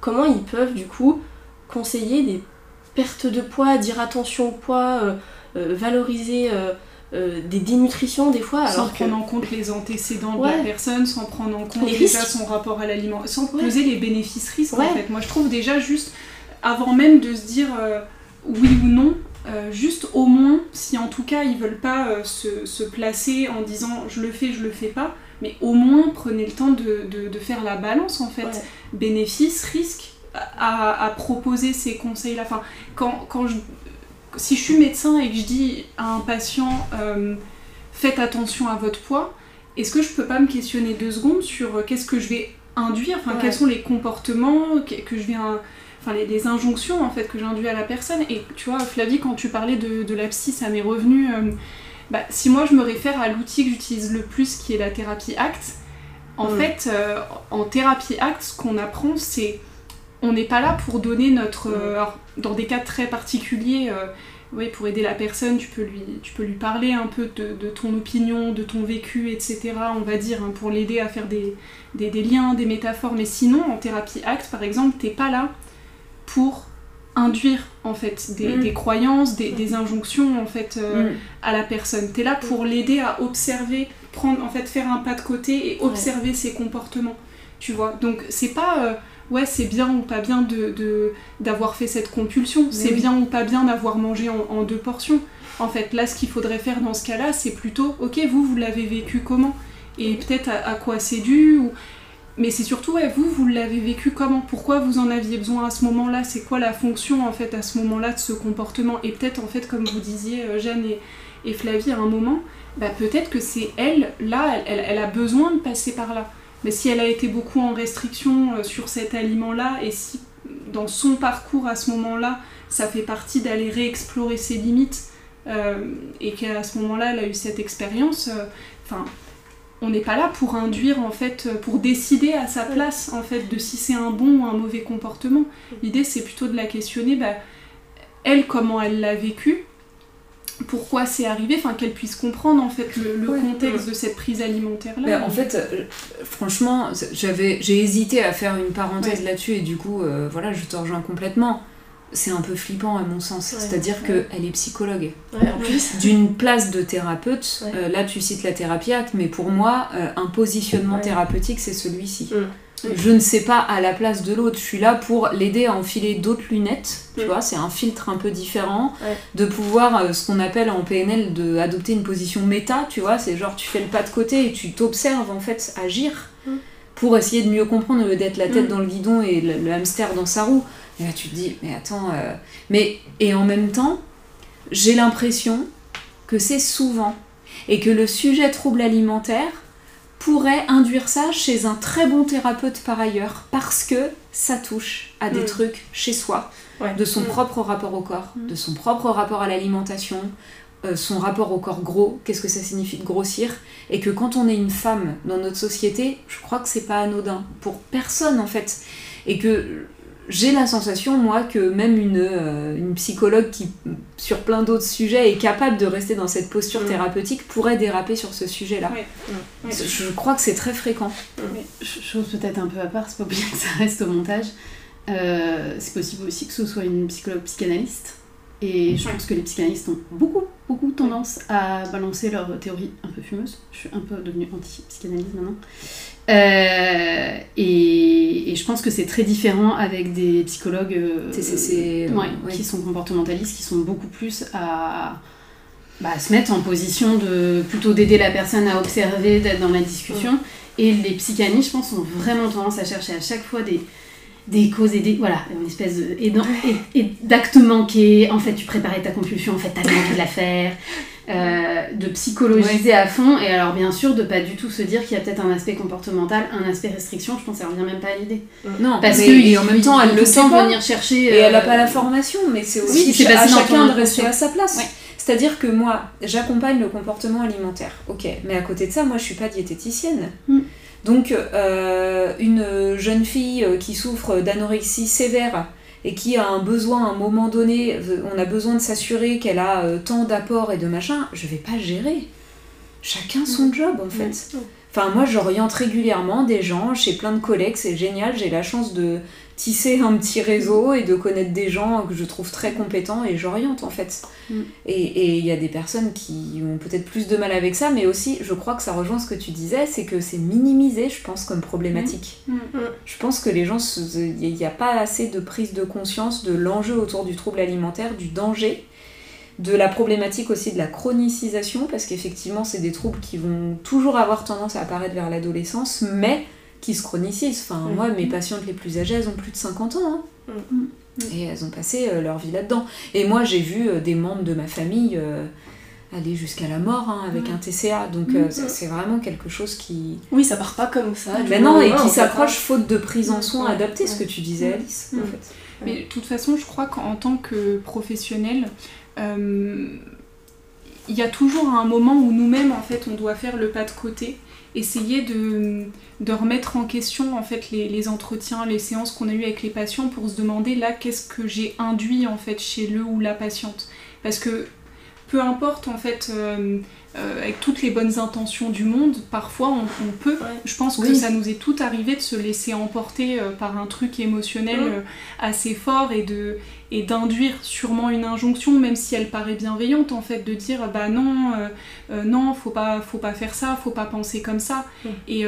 Comment ils peuvent du coup conseiller des pertes de poids dire attention au poids euh, euh, valoriser euh, des dénutritions des fois sans alors que prendre en compte les antécédents de la personne, sans prendre en compte Les déjà risques. son rapport à l'aliment, sans Ouais. peser les bénéfices-risques Ouais. en fait. Moi je trouve déjà juste, avant même de se dire euh, oui ou non, euh, juste au moins, si en tout cas ils veulent pas se, se placer en disant je le fais, je le fais pas, mais au moins prenez le temps de, de- de faire la balance en fait. Ouais. Bénéfice, risque, à, à proposer ces conseils-là. Enfin, quand, quand je, si je suis médecin et que je dis à un patient euh, faites attention à votre poids, est-ce que je peux pas me questionner deux secondes sur euh, qu'est-ce que je vais induire, enfin Ouais. quels sont les comportements que, que je vais, enfin les, les injonctions en fait que j'induis à la personne? Et tu vois, Flavie, quand tu parlais de, de la psy, ça m'est revenu. euh, bah, si moi je me réfère à l'outil que j'utilise le plus, qui est la thérapie ACT, en Mm. fait, euh, en thérapie ACT, ce qu'on apprend, c'est on n'est pas là pour donner notre. euh, Mm. alors, dans des cas très particuliers, euh, oui, pour aider la personne, tu peux lui, tu peux lui parler un peu de, de ton opinion, de ton vécu, etc. On va dire, hein, pour l'aider à faire des, des, des liens, des métaphores. Mais sinon, en thérapie ACT, par exemple, t'es pas là pour induire en fait des, Mm. des croyances, des, des injonctions en fait euh, Mm. à la personne. T'es là pour l'aider à observer, prendre en fait faire un pas de côté et observer ses comportements. Tu vois. Donc c'est pas euh, ouais c'est bien ou pas bien de d'avoir fait cette compulsion. C'est oui. bien ou pas bien d'avoir mangé en, en deux portions. En fait là ce qu'il faudrait faire dans ce cas-là c'est plutôt ok vous vous l'avez vécu comment? Et peut-être à, à quoi c'est dû ou mais c'est surtout, ouais, vous, vous l'avez vécu comment? Pourquoi vous en aviez besoin à ce moment-là? C'est quoi la fonction, en fait, à ce moment-là de ce comportement? Et peut-être, en fait, comme vous disiez, euh, Jeanne et, et Flavie, à un moment, bah, peut-être que c'est elle, là, elle a besoin de passer par là. Mais si elle a été beaucoup en restriction euh, sur cet aliment-là, et si dans son parcours à ce moment-là, ça fait partie d'aller réexplorer ses limites, euh, et qu'à ce moment-là, elle a eu cette expérience, euh, enfin on n'est pas là pour induire en fait, pour décider à sa place en fait de si c'est un bon ou un mauvais comportement. L'idée c'est plutôt de la questionner, bah, elle comment elle l'a vécu, pourquoi c'est arrivé, enfin qu'elle puisse comprendre en fait le, le Ouais. contexte de cette prise alimentaire là. Mais en fait, euh, franchement, j'avais, j'ai hésité à faire une parenthèse Ouais. là-dessus et du coup, euh, voilà, je te rejoins complètement. c'est un peu flippant à mon sens. C'est-à-dire ouais. qu'elle est psychologue. Ouais, en plus. D'une place de thérapeute, euh, là tu cites la thérapie acte, mais pour moi, euh, un positionnement thérapeutique, c'est celui-ci. Je ne sais pas à la place de l'autre, je suis là pour l'aider à enfiler d'autres lunettes, tu Mm. vois, c'est un filtre un peu différent, Ouais. de pouvoir, euh, ce qu'on appelle en PNL, de adopter une position méta, tu vois, c'est genre tu fais le pas de côté et tu t'observes en fait agir Mm. pour essayer de mieux comprendre lieu d'être la tête Mm. dans le guidon et le, le hamster dans sa roue. Et là tu te dis, mais attends, euh, mais et en même temps, j'ai l'impression que c'est souvent et que le sujet trouble alimentaire pourrait induire ça chez un très bon thérapeute par ailleurs parce que ça touche à des Mm. trucs chez soi, Ouais. de son Mm. propre rapport au corps, Mm. de son propre rapport à l'alimentation, euh, son rapport au corps gros, qu'est-ce que ça signifie de grossir, et que quand on est une femme dans notre société, je crois que c'est pas anodin pour personne en fait, et que j'ai la sensation moi que même une, euh, une psychologue qui sur plein d'autres sujets est capable de rester dans cette posture Mm. thérapeutique pourrait déraper sur ce sujet-là. Je crois que c'est très fréquent. Ch- Chose peut-être un peu à part, c'est pas obligé que ça reste au montage. Euh, c'est possible aussi que ce soit une psychologue psychanalyste. Et je pense que les psychanalystes ont beaucoup tendance à balancer leurs théories un peu fumeuses. Je suis un peu devenue anti-psychanalyste maintenant. Euh, et, et je pense que c'est très différent avec des psychologues euh, TCC, ouais, ouais. qui sont comportementalistes, qui sont beaucoup plus à, bah, à se mettre en position de plutôt d'aider la personne à observer, d'être dans la discussion. Et les psychanalystes, je pense, ont vraiment tendance à chercher à chaque fois des, des causes et des. Voilà, une espèce de- et dans- et- et d'actes manqués. En fait, tu préparais ta compulsion, en fait, t'avais envie de la faire. Euh, de psychologiser à fond. Et alors, bien sûr, de pas du tout se dire qu'il y a peut-être un aspect comportemental, un aspect restriction. Je pense que ça revient même pas à l'idée. Non, Parce mais- que et en même temps, elle le pas. venir chercher. Et elle n'a euh, pas la formation, mais c'est aussi Oui, c'est à chacun de rester à sa place. Ouais. C'est-à-dire que moi, j'accompagne le comportement alimentaire, ok, mais à côté de ça, moi, je suis pas diététicienne. Mm. Donc, euh, une jeune fille euh, qui souffre d'anorexie sévère et qui a un besoin à un moment donné, on a besoin de s'assurer qu'elle a euh, tant d'apports et de machin, je vais pas gérer. Chacun son job en fait. Enfin, moi, j'oriente régulièrement des gens chez plein de collègues, c'est génial. J'ai la chance de tisser un petit réseau et de connaître des gens que je trouve très compétents et j'oriente en fait. Mm. Et et il y a des personnes qui ont peut-être plus de mal avec ça, mais aussi, je crois que ça rejoint ce que tu disais, c'est que c'est minimisé, je pense, comme problématique. Mm. Je pense que les gens, il n'y a pas assez de prise de conscience de l'enjeu autour du trouble alimentaire, du danger, de la problématique aussi de la chronicisation, parce qu'effectivement, c'est des troubles qui vont toujours avoir tendance à apparaître vers l'adolescence, mais qui se chronicisent. Enfin, Mm. moi, mes patientes les plus âgées, elles ont plus de 50 ans. hein. Mm. Et elles ont passé euh, leur vie là-dedans. Et moi, j'ai vu euh, des membres de ma famille euh, aller jusqu'à la mort hein, avec Mm. un TCA. Donc, euh, c'est c'est vraiment quelque chose qui, Oui, ça part pas comme ça. mais jour non, et qui s'accroche pas. faute de prise en soin Ouais, adaptée, ce que tu disais. Alice, en fait. Mais de toute façon, je crois qu'en tant que professionnel, euh, il y a toujours un moment où nous-mêmes, en fait, on doit faire le pas de côté, essayer de, remettre en question, en fait, les, les entretiens, les séances qu'on a eues avec les patients pour se demander, là, qu'est-ce que j'ai induit, en fait, chez le ou la patiente? Parce que peu importe, en fait, euh, euh, avec toutes les bonnes intentions du monde, parfois, on, on peut Ouais. je pense que ça nous est tout arrivé de se laisser emporter euh, par un truc émotionnel assez fort et de et d'induire sûrement une injonction, même si elle paraît bienveillante en fait, de dire bah non, non, faut pas, faut pas faire ça, faut pas penser comme ça. Et,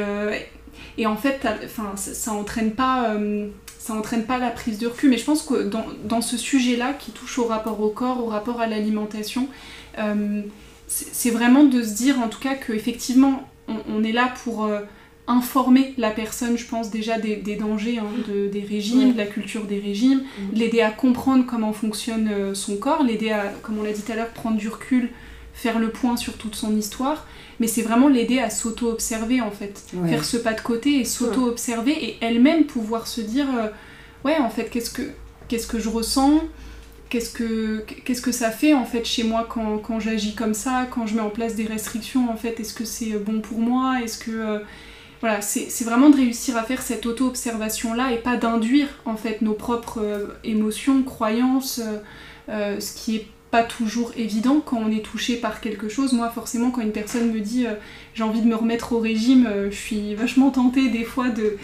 et en fait, enfin, ça, ça entraîne pas. euh, ça entraîne pas la prise de recul, mais je pense que dans, dans ce sujet-là qui touche au rapport au corps, au rapport à l'alimentation, euh, c'est vraiment de se dire en tout cas qu'effectivement on, on est là pour euh, informer la personne, je pense déjà des, des dangers hein, de- des régimes, Ouais. de la culture des régimes, Mhm. l'aider à comprendre comment fonctionne son corps, l'aider à, comme on l'a dit tout à l'heure, prendre du recul, faire le point sur toute son histoire, mais c'est vraiment l'aider à s'auto-observer en fait, Ouais. faire ce pas de côté et s'auto-observer et elle-même pouvoir se dire euh, ouais en fait qu'est-ce que qu'est-ce que je ressens? Qu'est-ce que qu'est-ce que ça fait en fait chez moi quand, quand j'agis comme ça quand je mets en place des restrictions en fait est-ce que c'est euh, bon pour moi? Est-ce que euh, voilà c'est c'est vraiment de réussir à faire cette auto-observation là et pas d'induire en fait nos propres euh, émotions croyances euh, ce qui est pas toujours évident quand on est touché par quelque chose. Moi, forcément, quand une personne me dit euh, j'ai envie de me remettre au régime, euh, je suis vachement tentée des fois de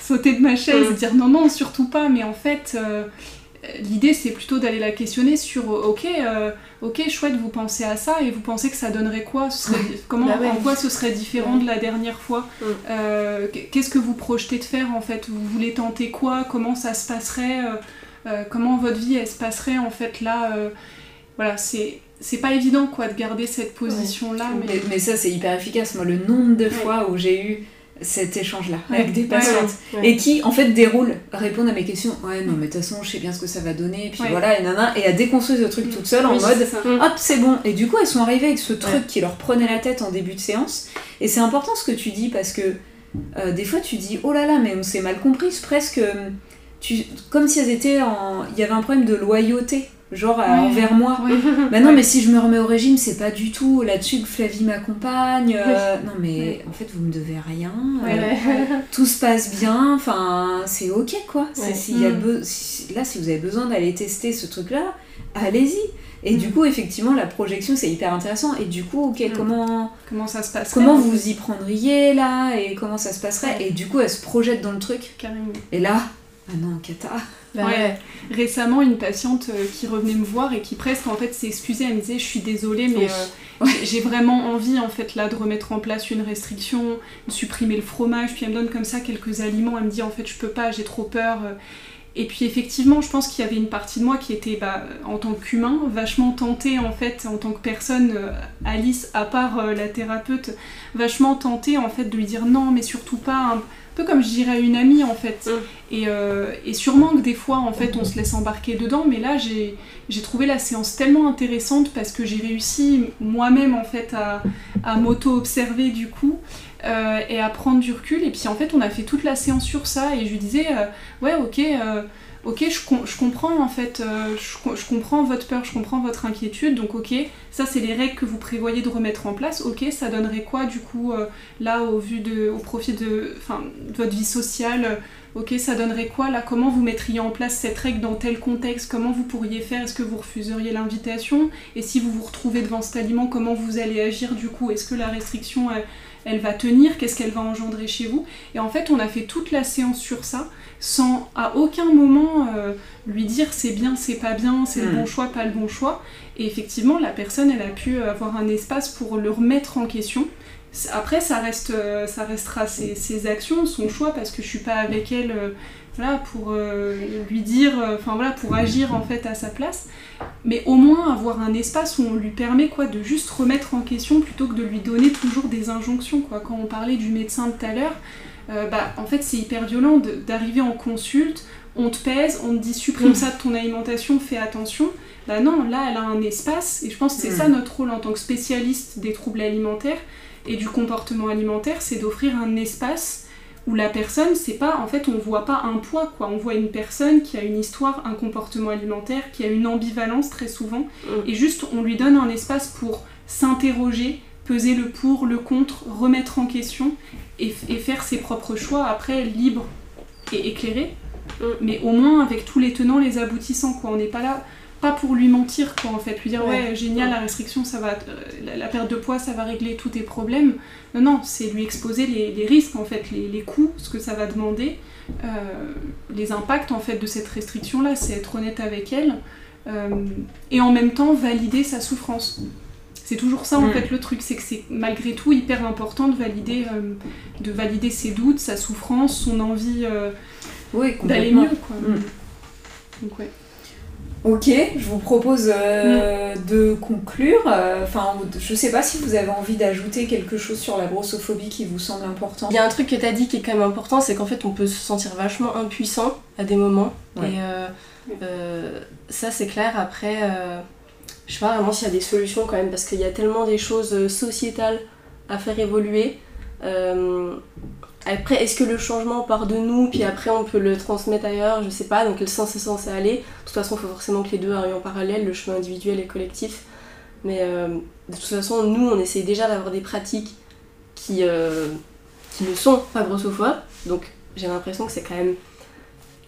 sauter de ma chaise Mm. et dire non, non, surtout pas. Mais en fait, euh, l'idée c'est plutôt d'aller la questionner sur ok ok chouette vous pensez à ça et vous pensez que ça donnerait quoi? Ce serait, comment Bah ouais. en quoi ce serait différent de la dernière fois? Mm. Qu'est-ce que vous projetez de faire en fait? Vous voulez tenter quoi? Comment ça se passerait? Comment votre vie elle se passerait en fait là voilà c'est c'est pas évident quoi de garder cette position là mais Mais, mais ça, c'est hyper efficace. Moi, le nombre de fois où j'ai eu cet échange-là Ouais. avec des patientes et qui, en fait, déroulent, répondent à mes questions. Ouais, non, mais de toute façon, je sais bien ce que ça va donner. Et puis voilà, et nana, et à déconstruire le truc Mm. toute seule en Oui, mode hop, c'est bon. Et du coup, elles sont arrivées avec ce truc qui leur prenait la tête en début de séance. Et c'est important ce que tu dis parce que euh, des fois, tu dis oh là là, mais on s'est mal comprise, presque. euh, Tu, comme si elles étaient en. Il y avait un problème de loyauté, genre Ouais. envers moi. Ouais. Bah non, mais si je me remets au régime, c'est pas du tout là-dessus que Flavie m'accompagne. euh, Non, mais en fait, vous me devez rien. Euh. Tout se passe bien. Enfin, c'est ok quoi. S'il y a Mm. be- si- Là, si vous avez besoin d'aller tester ce truc-là, allez-y. Et Mm. du coup, effectivement, la projection, c'est hyper intéressant. Et du coup, ok, Mm. comment, comment ça se passe comment vous y prendriez là Et comment ça se passerait? Ouais. Et du coup, elle se projette dans le truc. carrément Et là, ah non, cata. Bah Ouais. ouais. Récemment, une patiente euh, qui revenait me voir et qui presque en fait s'est excusée, elle me disait je suis désolée mais euh, j'ai- j'ai vraiment envie en fait là de remettre en place une restriction, de supprimer le fromage, puis elle me donne comme ça quelques aliments, elle me dit en fait je peux pas, j'ai trop peur. euh. Et puis effectivement, je pense qu'il y avait une partie de moi qui était bah, en tant qu'humain vachement tentée en fait en tant que personne, euh, Alice à part euh, la thérapeute, vachement tentée en fait de lui dire non mais surtout pas, un peu comme je dirais à une amie en fait. Mm. Et, euh, et sûrement que des fois, en fait, on se laisse embarquer dedans, mais là, j'ai j'ai trouvé la séance tellement intéressante parce que j'ai réussi moi-même, en fait, à, à m'auto-observer du coup euh, et à prendre du recul. Et puis, en fait, on a fait toute la séance sur ça et je lui disais, euh, ouais, ok, euh, ok, je, com- je comprends, en fait, euh, je, co- je comprends votre peur, je comprends votre inquiétude, donc, ok, ça, c'est les règles que vous prévoyez de remettre en place, ok, ça donnerait quoi, du coup, euh, là, au, vu de, au profit de, votre vie sociale euh, Ok, ça donnerait quoi là Comment vous mettriez en place cette règle dans tel contexte Comment vous pourriez faire Est-ce que vous refuseriez l'invitation Et si vous vous retrouvez devant cet aliment, comment vous allez agir du coup Est-ce que la restriction elle va tenir Qu'est-ce qu'elle va engendrer chez vous? Et en fait, on a fait toute la séance sur ça sans à aucun moment euh, lui dire c'est bien, c'est pas bien, c'est le Mm. bon choix, pas le bon choix. Et effectivement, la personne, elle a pu avoir un espace pour le remettre en question. Après, ça, reste, euh, ça restera ses, ses actions, son choix, parce que je suis pas avec elle euh, voilà, pour euh, lui dire, enfin voilà, pour agir en fait à sa place. Mais au moins avoir un espace où on lui permet quoi, de juste remettre en question plutôt que de lui donner toujours des injonctions. Quoi. Quand on parlait du médecin de tout à l'heure, euh, bah, en fait c'est hyper violent d'arriver en consulte, on te pèse, on te dit supprime Mm. ça de ton alimentation, fais attention. Bah non, là elle a un espace, et je pense que c'est Mm. ça notre rôle en tant que spécialiste des troubles alimentaires et du comportement alimentaire, c'est d'offrir un espace où la personne, c'est pas, en fait, on voit pas un poids, quoi. On voit une personne qui a une histoire, un comportement alimentaire, qui a une ambivalence très souvent, Mm. et juste on lui donne un espace pour s'interroger, peser le pour, le contre, remettre en question et, et faire ses propres choix après libre et éclairé, Mm. mais au moins avec tous les tenants, les aboutissants, quoi. On n'est pas là pas pour lui mentir quoi en fait lui dire ouais, Ouais. génial Ouais. la restriction ça va euh, la, la perte de poids ça va régler tous tes problèmes non non c'est lui exposer les, les risques en fait les, les coûts ce que ça va demander euh, les impacts en fait de cette restriction là c'est être honnête avec elle euh, et en même temps valider sa souffrance c'est toujours ça en Mm. fait le truc c'est que c'est malgré tout hyper important de valider euh, de valider ses doutes sa souffrance son envie euh, Oui, d'aller mieux quoi Mm. donc ouais Ok, je vous propose euh, de conclure. Euh, Enfin, je sais pas si vous avez envie d'ajouter quelque chose sur la grossophobie qui vous semble important. Il y a un truc que tu as dit qui est quand même important, c'est qu'en fait on peut se sentir vachement impuissant à des moments. Ouais. Et euh, euh, ça c'est clair. Après, euh, je sais pas vraiment s'il y a des solutions quand même, parce qu'il y a tellement des choses euh, sociétales à faire évoluer. Euh, après, est-ce que le changement part de nous, puis après on peut le transmettre ailleurs? Je sais pas, dans quel sens c'est censé aller. De toute façon, il faut forcément que les deux aillent en parallèle, le chemin individuel et collectif. Mais euh, de toute façon, nous, on essaye déjà d'avoir des pratiques qui, qui ne sont pas grossophobes. Donc j'ai l'impression que c'est quand même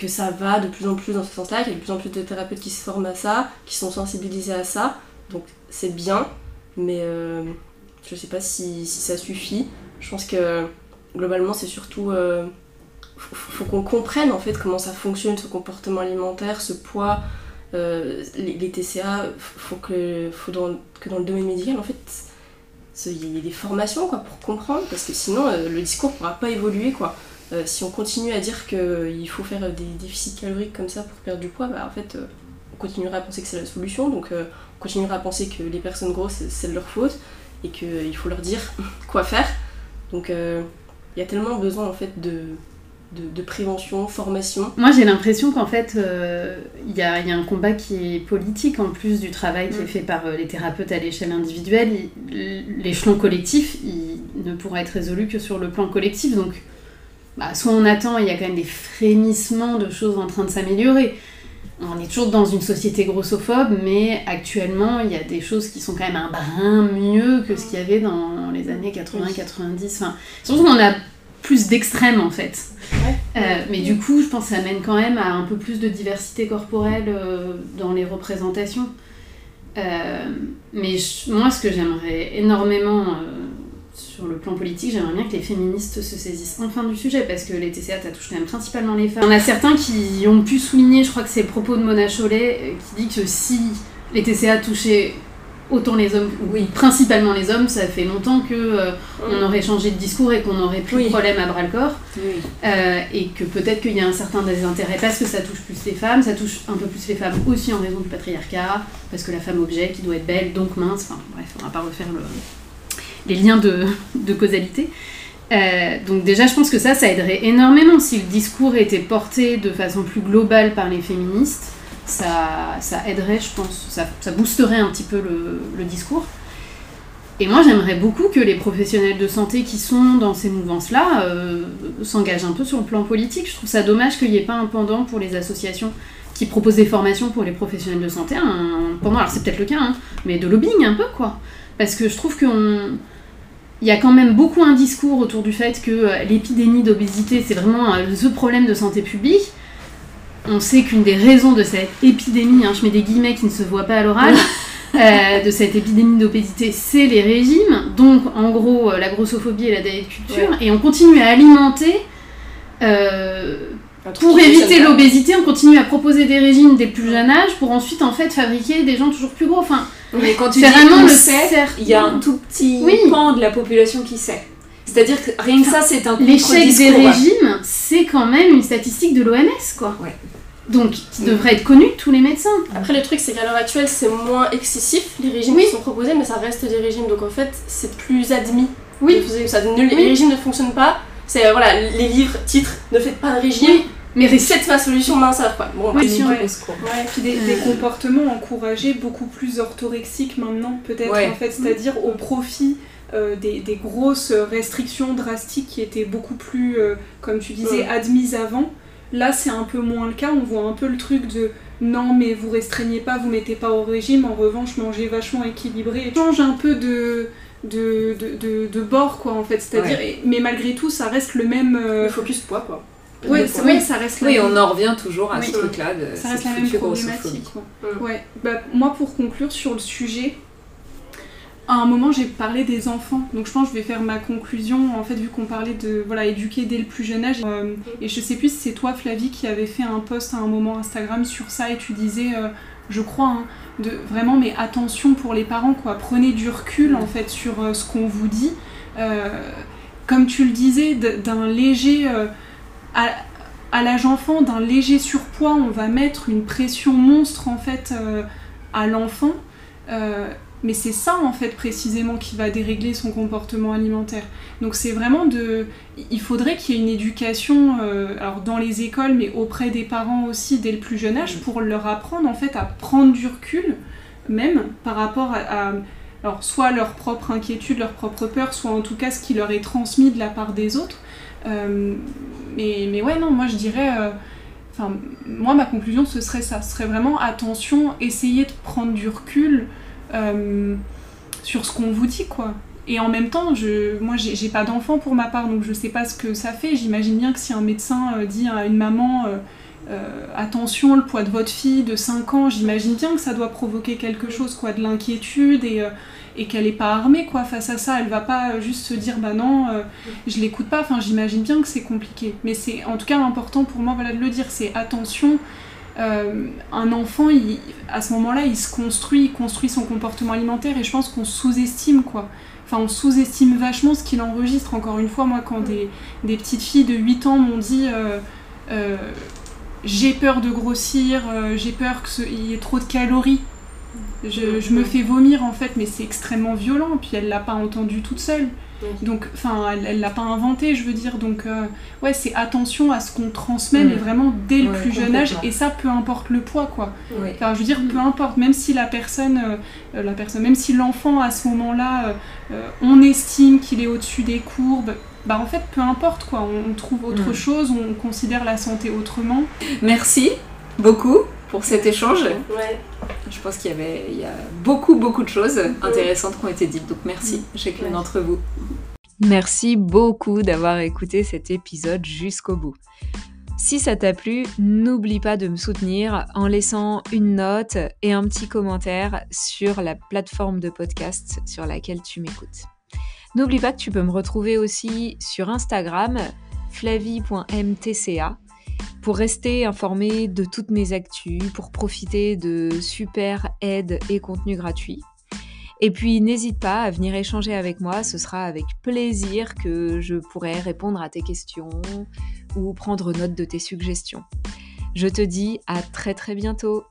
que ça va de plus en plus dans ce sens-là, qu'il y a de plus en plus de thérapeutes qui se forment à ça, qui sont sensibilisés à ça. Donc c'est bien, mais euh, je sais pas si, ça suffit. Je pense que globalement c'est surtout... euh, faut- qu'on comprenne en fait comment ça fonctionne ce comportement alimentaire, ce poids. Euh, les, TCA, faut que, faut que dans le domaine médical en fait il y ait des formations pour comprendre parce que sinon le discours pourra pas évoluer quoi. Si on continue à dire qu'il faut faire des déficits caloriques comme ça pour perdre du poids, bah, en fait on continuera à penser que c'est la solution donc on continuera à penser que les personnes grosses c'est de leur faute et qu'il faut leur dire quoi faire. Donc il y a tellement besoin en fait de, de, prévention, formation. Moi j'ai l'impression qu'en fait euh, il y, a, un combat qui est politique en plus du travail qui est mm. fait par euh, les thérapeutes à l'échelle individuelle. L'échelon collectif il ne pourra être résolu que sur le plan collectif. Donc bah, soit on attend, il y a quand même des frémissements de choses en train de s'améliorer. On est toujours dans une société grossophobe, mais actuellement, il y a des choses qui sont quand même un brin mieux que ce qu'il y avait dans les années 80-90. Enfin, surtout qu'on a plus d'extrêmes en fait. Euh, mais du coup, je pense que ça amène quand même à un peu plus de diversité corporelle euh, dans les représentations. Euh, mais moi, ce que j'aimerais énormément sur le plan politique, j'aimerais bien que les féministes se saisissent enfin du sujet parce que les TCA, ça touche quand même principalement les femmes. Il y en a certains qui ont pu souligner, je crois que c'est le propos de Mona Chollet, qui dit que si les TCA touchaient autant les hommes, oui, principalement les hommes, ça fait longtemps que euh, on aurait changé de discours et qu'on aurait plus de problème à bras le corps. Euh, et que peut-être qu'il y a un certain désintérêt parce que ça touche plus les femmes, ça touche un peu plus les femmes aussi en raison du patriarcat, parce que la femme objet qui doit être belle, donc mince, enfin bref, on va pas refaire les liens de, causalité. Euh, donc déjà, je pense que ça, ça aiderait énormément si le discours était porté de façon plus globale par les féministes ça, ça aiderait, je pense, ça, ça boosterait un petit peu le, discours. Et moi, j'aimerais beaucoup que les professionnels de santé qui sont dans ces mouvances-là euh, s'engagent un peu sur le plan politique. Je trouve ça dommage qu'il n'y ait pas un pendant pour les associations qui proposent des formations pour les professionnels de santé. Un pendant, alors c'est peut-être le cas, hein, mais de lobbying un peu, quoi. Parce que je trouve qu'on il y a quand même beaucoup un discours autour du fait que euh, l'épidémie d'obésité, c'est vraiment euh, le problème de santé publique on sait qu'une des raisons de cette épidémie, hein, je mets des guillemets qui ne se voient pas à l'oral, euh, de cette épidémie d'obésité, c'est les régimes. Donc, en gros, la grossophobie et la diète culture. Et on continue à alimenter. Euh, pour éviter l'obésité, on continue à proposer des régimes dès le plus jeune âge pour ensuite en fait fabriquer des gens toujours plus gros. Enfin, mais quand tu dis vraiment le sait, il y a un tout petit pan de la population qui sait. C'est-à-dire que rien que ça, c'est un L'échec des régimes, c'est quand même une statistique de l'OMS, quoi. Ouais. Donc, qui devrait être connu de tous les médecins. Après, le truc, c'est qu'à l'heure actuelle, c'est moins excessif, les régimes qui sont proposés, mais ça reste des régimes. Donc, en fait, c'est plus admis. Oui. Ça, nul, Les régimes ne fonctionnent pas. C'est, euh, voilà, les livres, titres, ne faites pas de régime. Mais c'est ma solution minceur quoi. Bon, oui, ouais. ouais. Puis des, des, comportements encouragés beaucoup plus orthorexiques maintenant, peut-être, en fait, c'est-à-dire au profit euh, des, des, grosses restrictions drastiques qui étaient beaucoup plus, euh, comme tu disais, admises avant. Là, c'est un peu moins le cas. On voit un peu le truc de non, mais vous restreignez pas, vous mettez pas au régime. En revanche, mangez vachement équilibré. Change un peu de, de, de, de, bord, quoi, en fait. C'est-à-dire, mais malgré tout, ça reste le même. Euh, le focus poids, quoi. Ouais, oui, ça reste Oui, on en revient toujours à ce truc-là. Ça reste la même problématique. Quoi. Ouais. Bah, moi, pour conclure sur le sujet, à un moment j'ai parlé des enfants, donc je pense que je vais faire ma conclusion en fait vu qu'on parlait de voilà éduquer dès le plus jeune âge. Euh, et je sais plus si c'est toi Flavie qui avait fait un post à un moment Instagram sur ça et tu disais, euh, je crois, hein, de vraiment mais attention pour les parents quoi, prenez du recul en fait sur euh, ce qu'on vous dit. comme tu le disais, d'un léger à, l'âge enfant, d'un léger surpoids, on va mettre une pression monstre en fait à l'enfant. Mais c'est ça en fait précisément qui va dérégler son comportement alimentaire. Donc c'est vraiment de... Il faudrait qu'il y ait une éducation, euh, alors dans les écoles, mais auprès des parents aussi dès le plus jeune âge, pour leur apprendre en fait à prendre du recul, même par rapport à, alors soit leur propre inquiétude, leur propre peur, soit en tout cas ce qui leur est transmis de la part des autres. Euh, mais, ouais, non, moi je dirais... Euh, enfin, moi ma conclusion ce serait ça, ce serait vraiment attention, essayer de prendre du recul, euh, sur ce qu'on vous dit, quoi. Et en même temps, je, moi, j'ai pas d'enfant pour ma part, donc je sais pas ce que ça fait. J'imagine bien que si un médecin euh, dit à une maman attention, le poids de votre fille de 5 ans, j'imagine bien que ça doit provoquer quelque chose, quoi, de l'inquiétude et, et qu'elle n'est pas armée quoi face à ça. Elle va pas juste se dire bah non, je l'écoute pas. Enfin, j'imagine bien que c'est compliqué. Mais c'est en tout cas important pour moi voilà, de le dire. C'est attention. un enfant, à ce moment-là, il se construit, il construit son comportement alimentaire et je pense qu'on sous-estime quoi. Enfin, on sous-estime vachement ce qu'il enregistre. Encore une fois, moi, quand des, petites filles de 8 ans m'ont dit euh, euh, j'ai peur de grossir, euh, j'ai peur qu'il y ait trop de calories, je, me fais vomir en fait, mais c'est extrêmement violent. Puis elle l'a pas entendu toute seule. Donc, enfin, elle, l'a pas inventé, je veux dire. Donc, euh, ouais, c'est attention à ce qu'on transmet, mais vraiment dès le plus jeune âge. Et ça, peu importe le poids, quoi. Enfin, je veux dire, peu importe, même si la personne, euh, la personne, même si l'enfant à ce moment-là, euh, on estime qu'il est au-dessus des courbes. Bah en fait, peu importe quoi, on, trouve autre mm. chose, on considère la santé autrement. Merci beaucoup pour cet échange. Je pense qu'il y avait il y a beaucoup, beaucoup de choses intéressantes qui ont été dites. Donc merci chacune d'entre vous. Merci beaucoup d'avoir écouté cet épisode jusqu'au bout. Si ça t'a plu, n'oublie pas de me soutenir en laissant une note et un petit commentaire sur la plateforme de podcast sur laquelle tu m'écoutes. N'oublie pas que tu peux me retrouver aussi sur Instagram, flavie.mtca pour rester informé de toutes mes actus, pour profiter de super aides et contenus gratuits. Et puis n'hésite pas à venir échanger avec moi, ce sera avec plaisir que je pourrai répondre à tes questions ou prendre note de tes suggestions. Je te dis à très très bientôt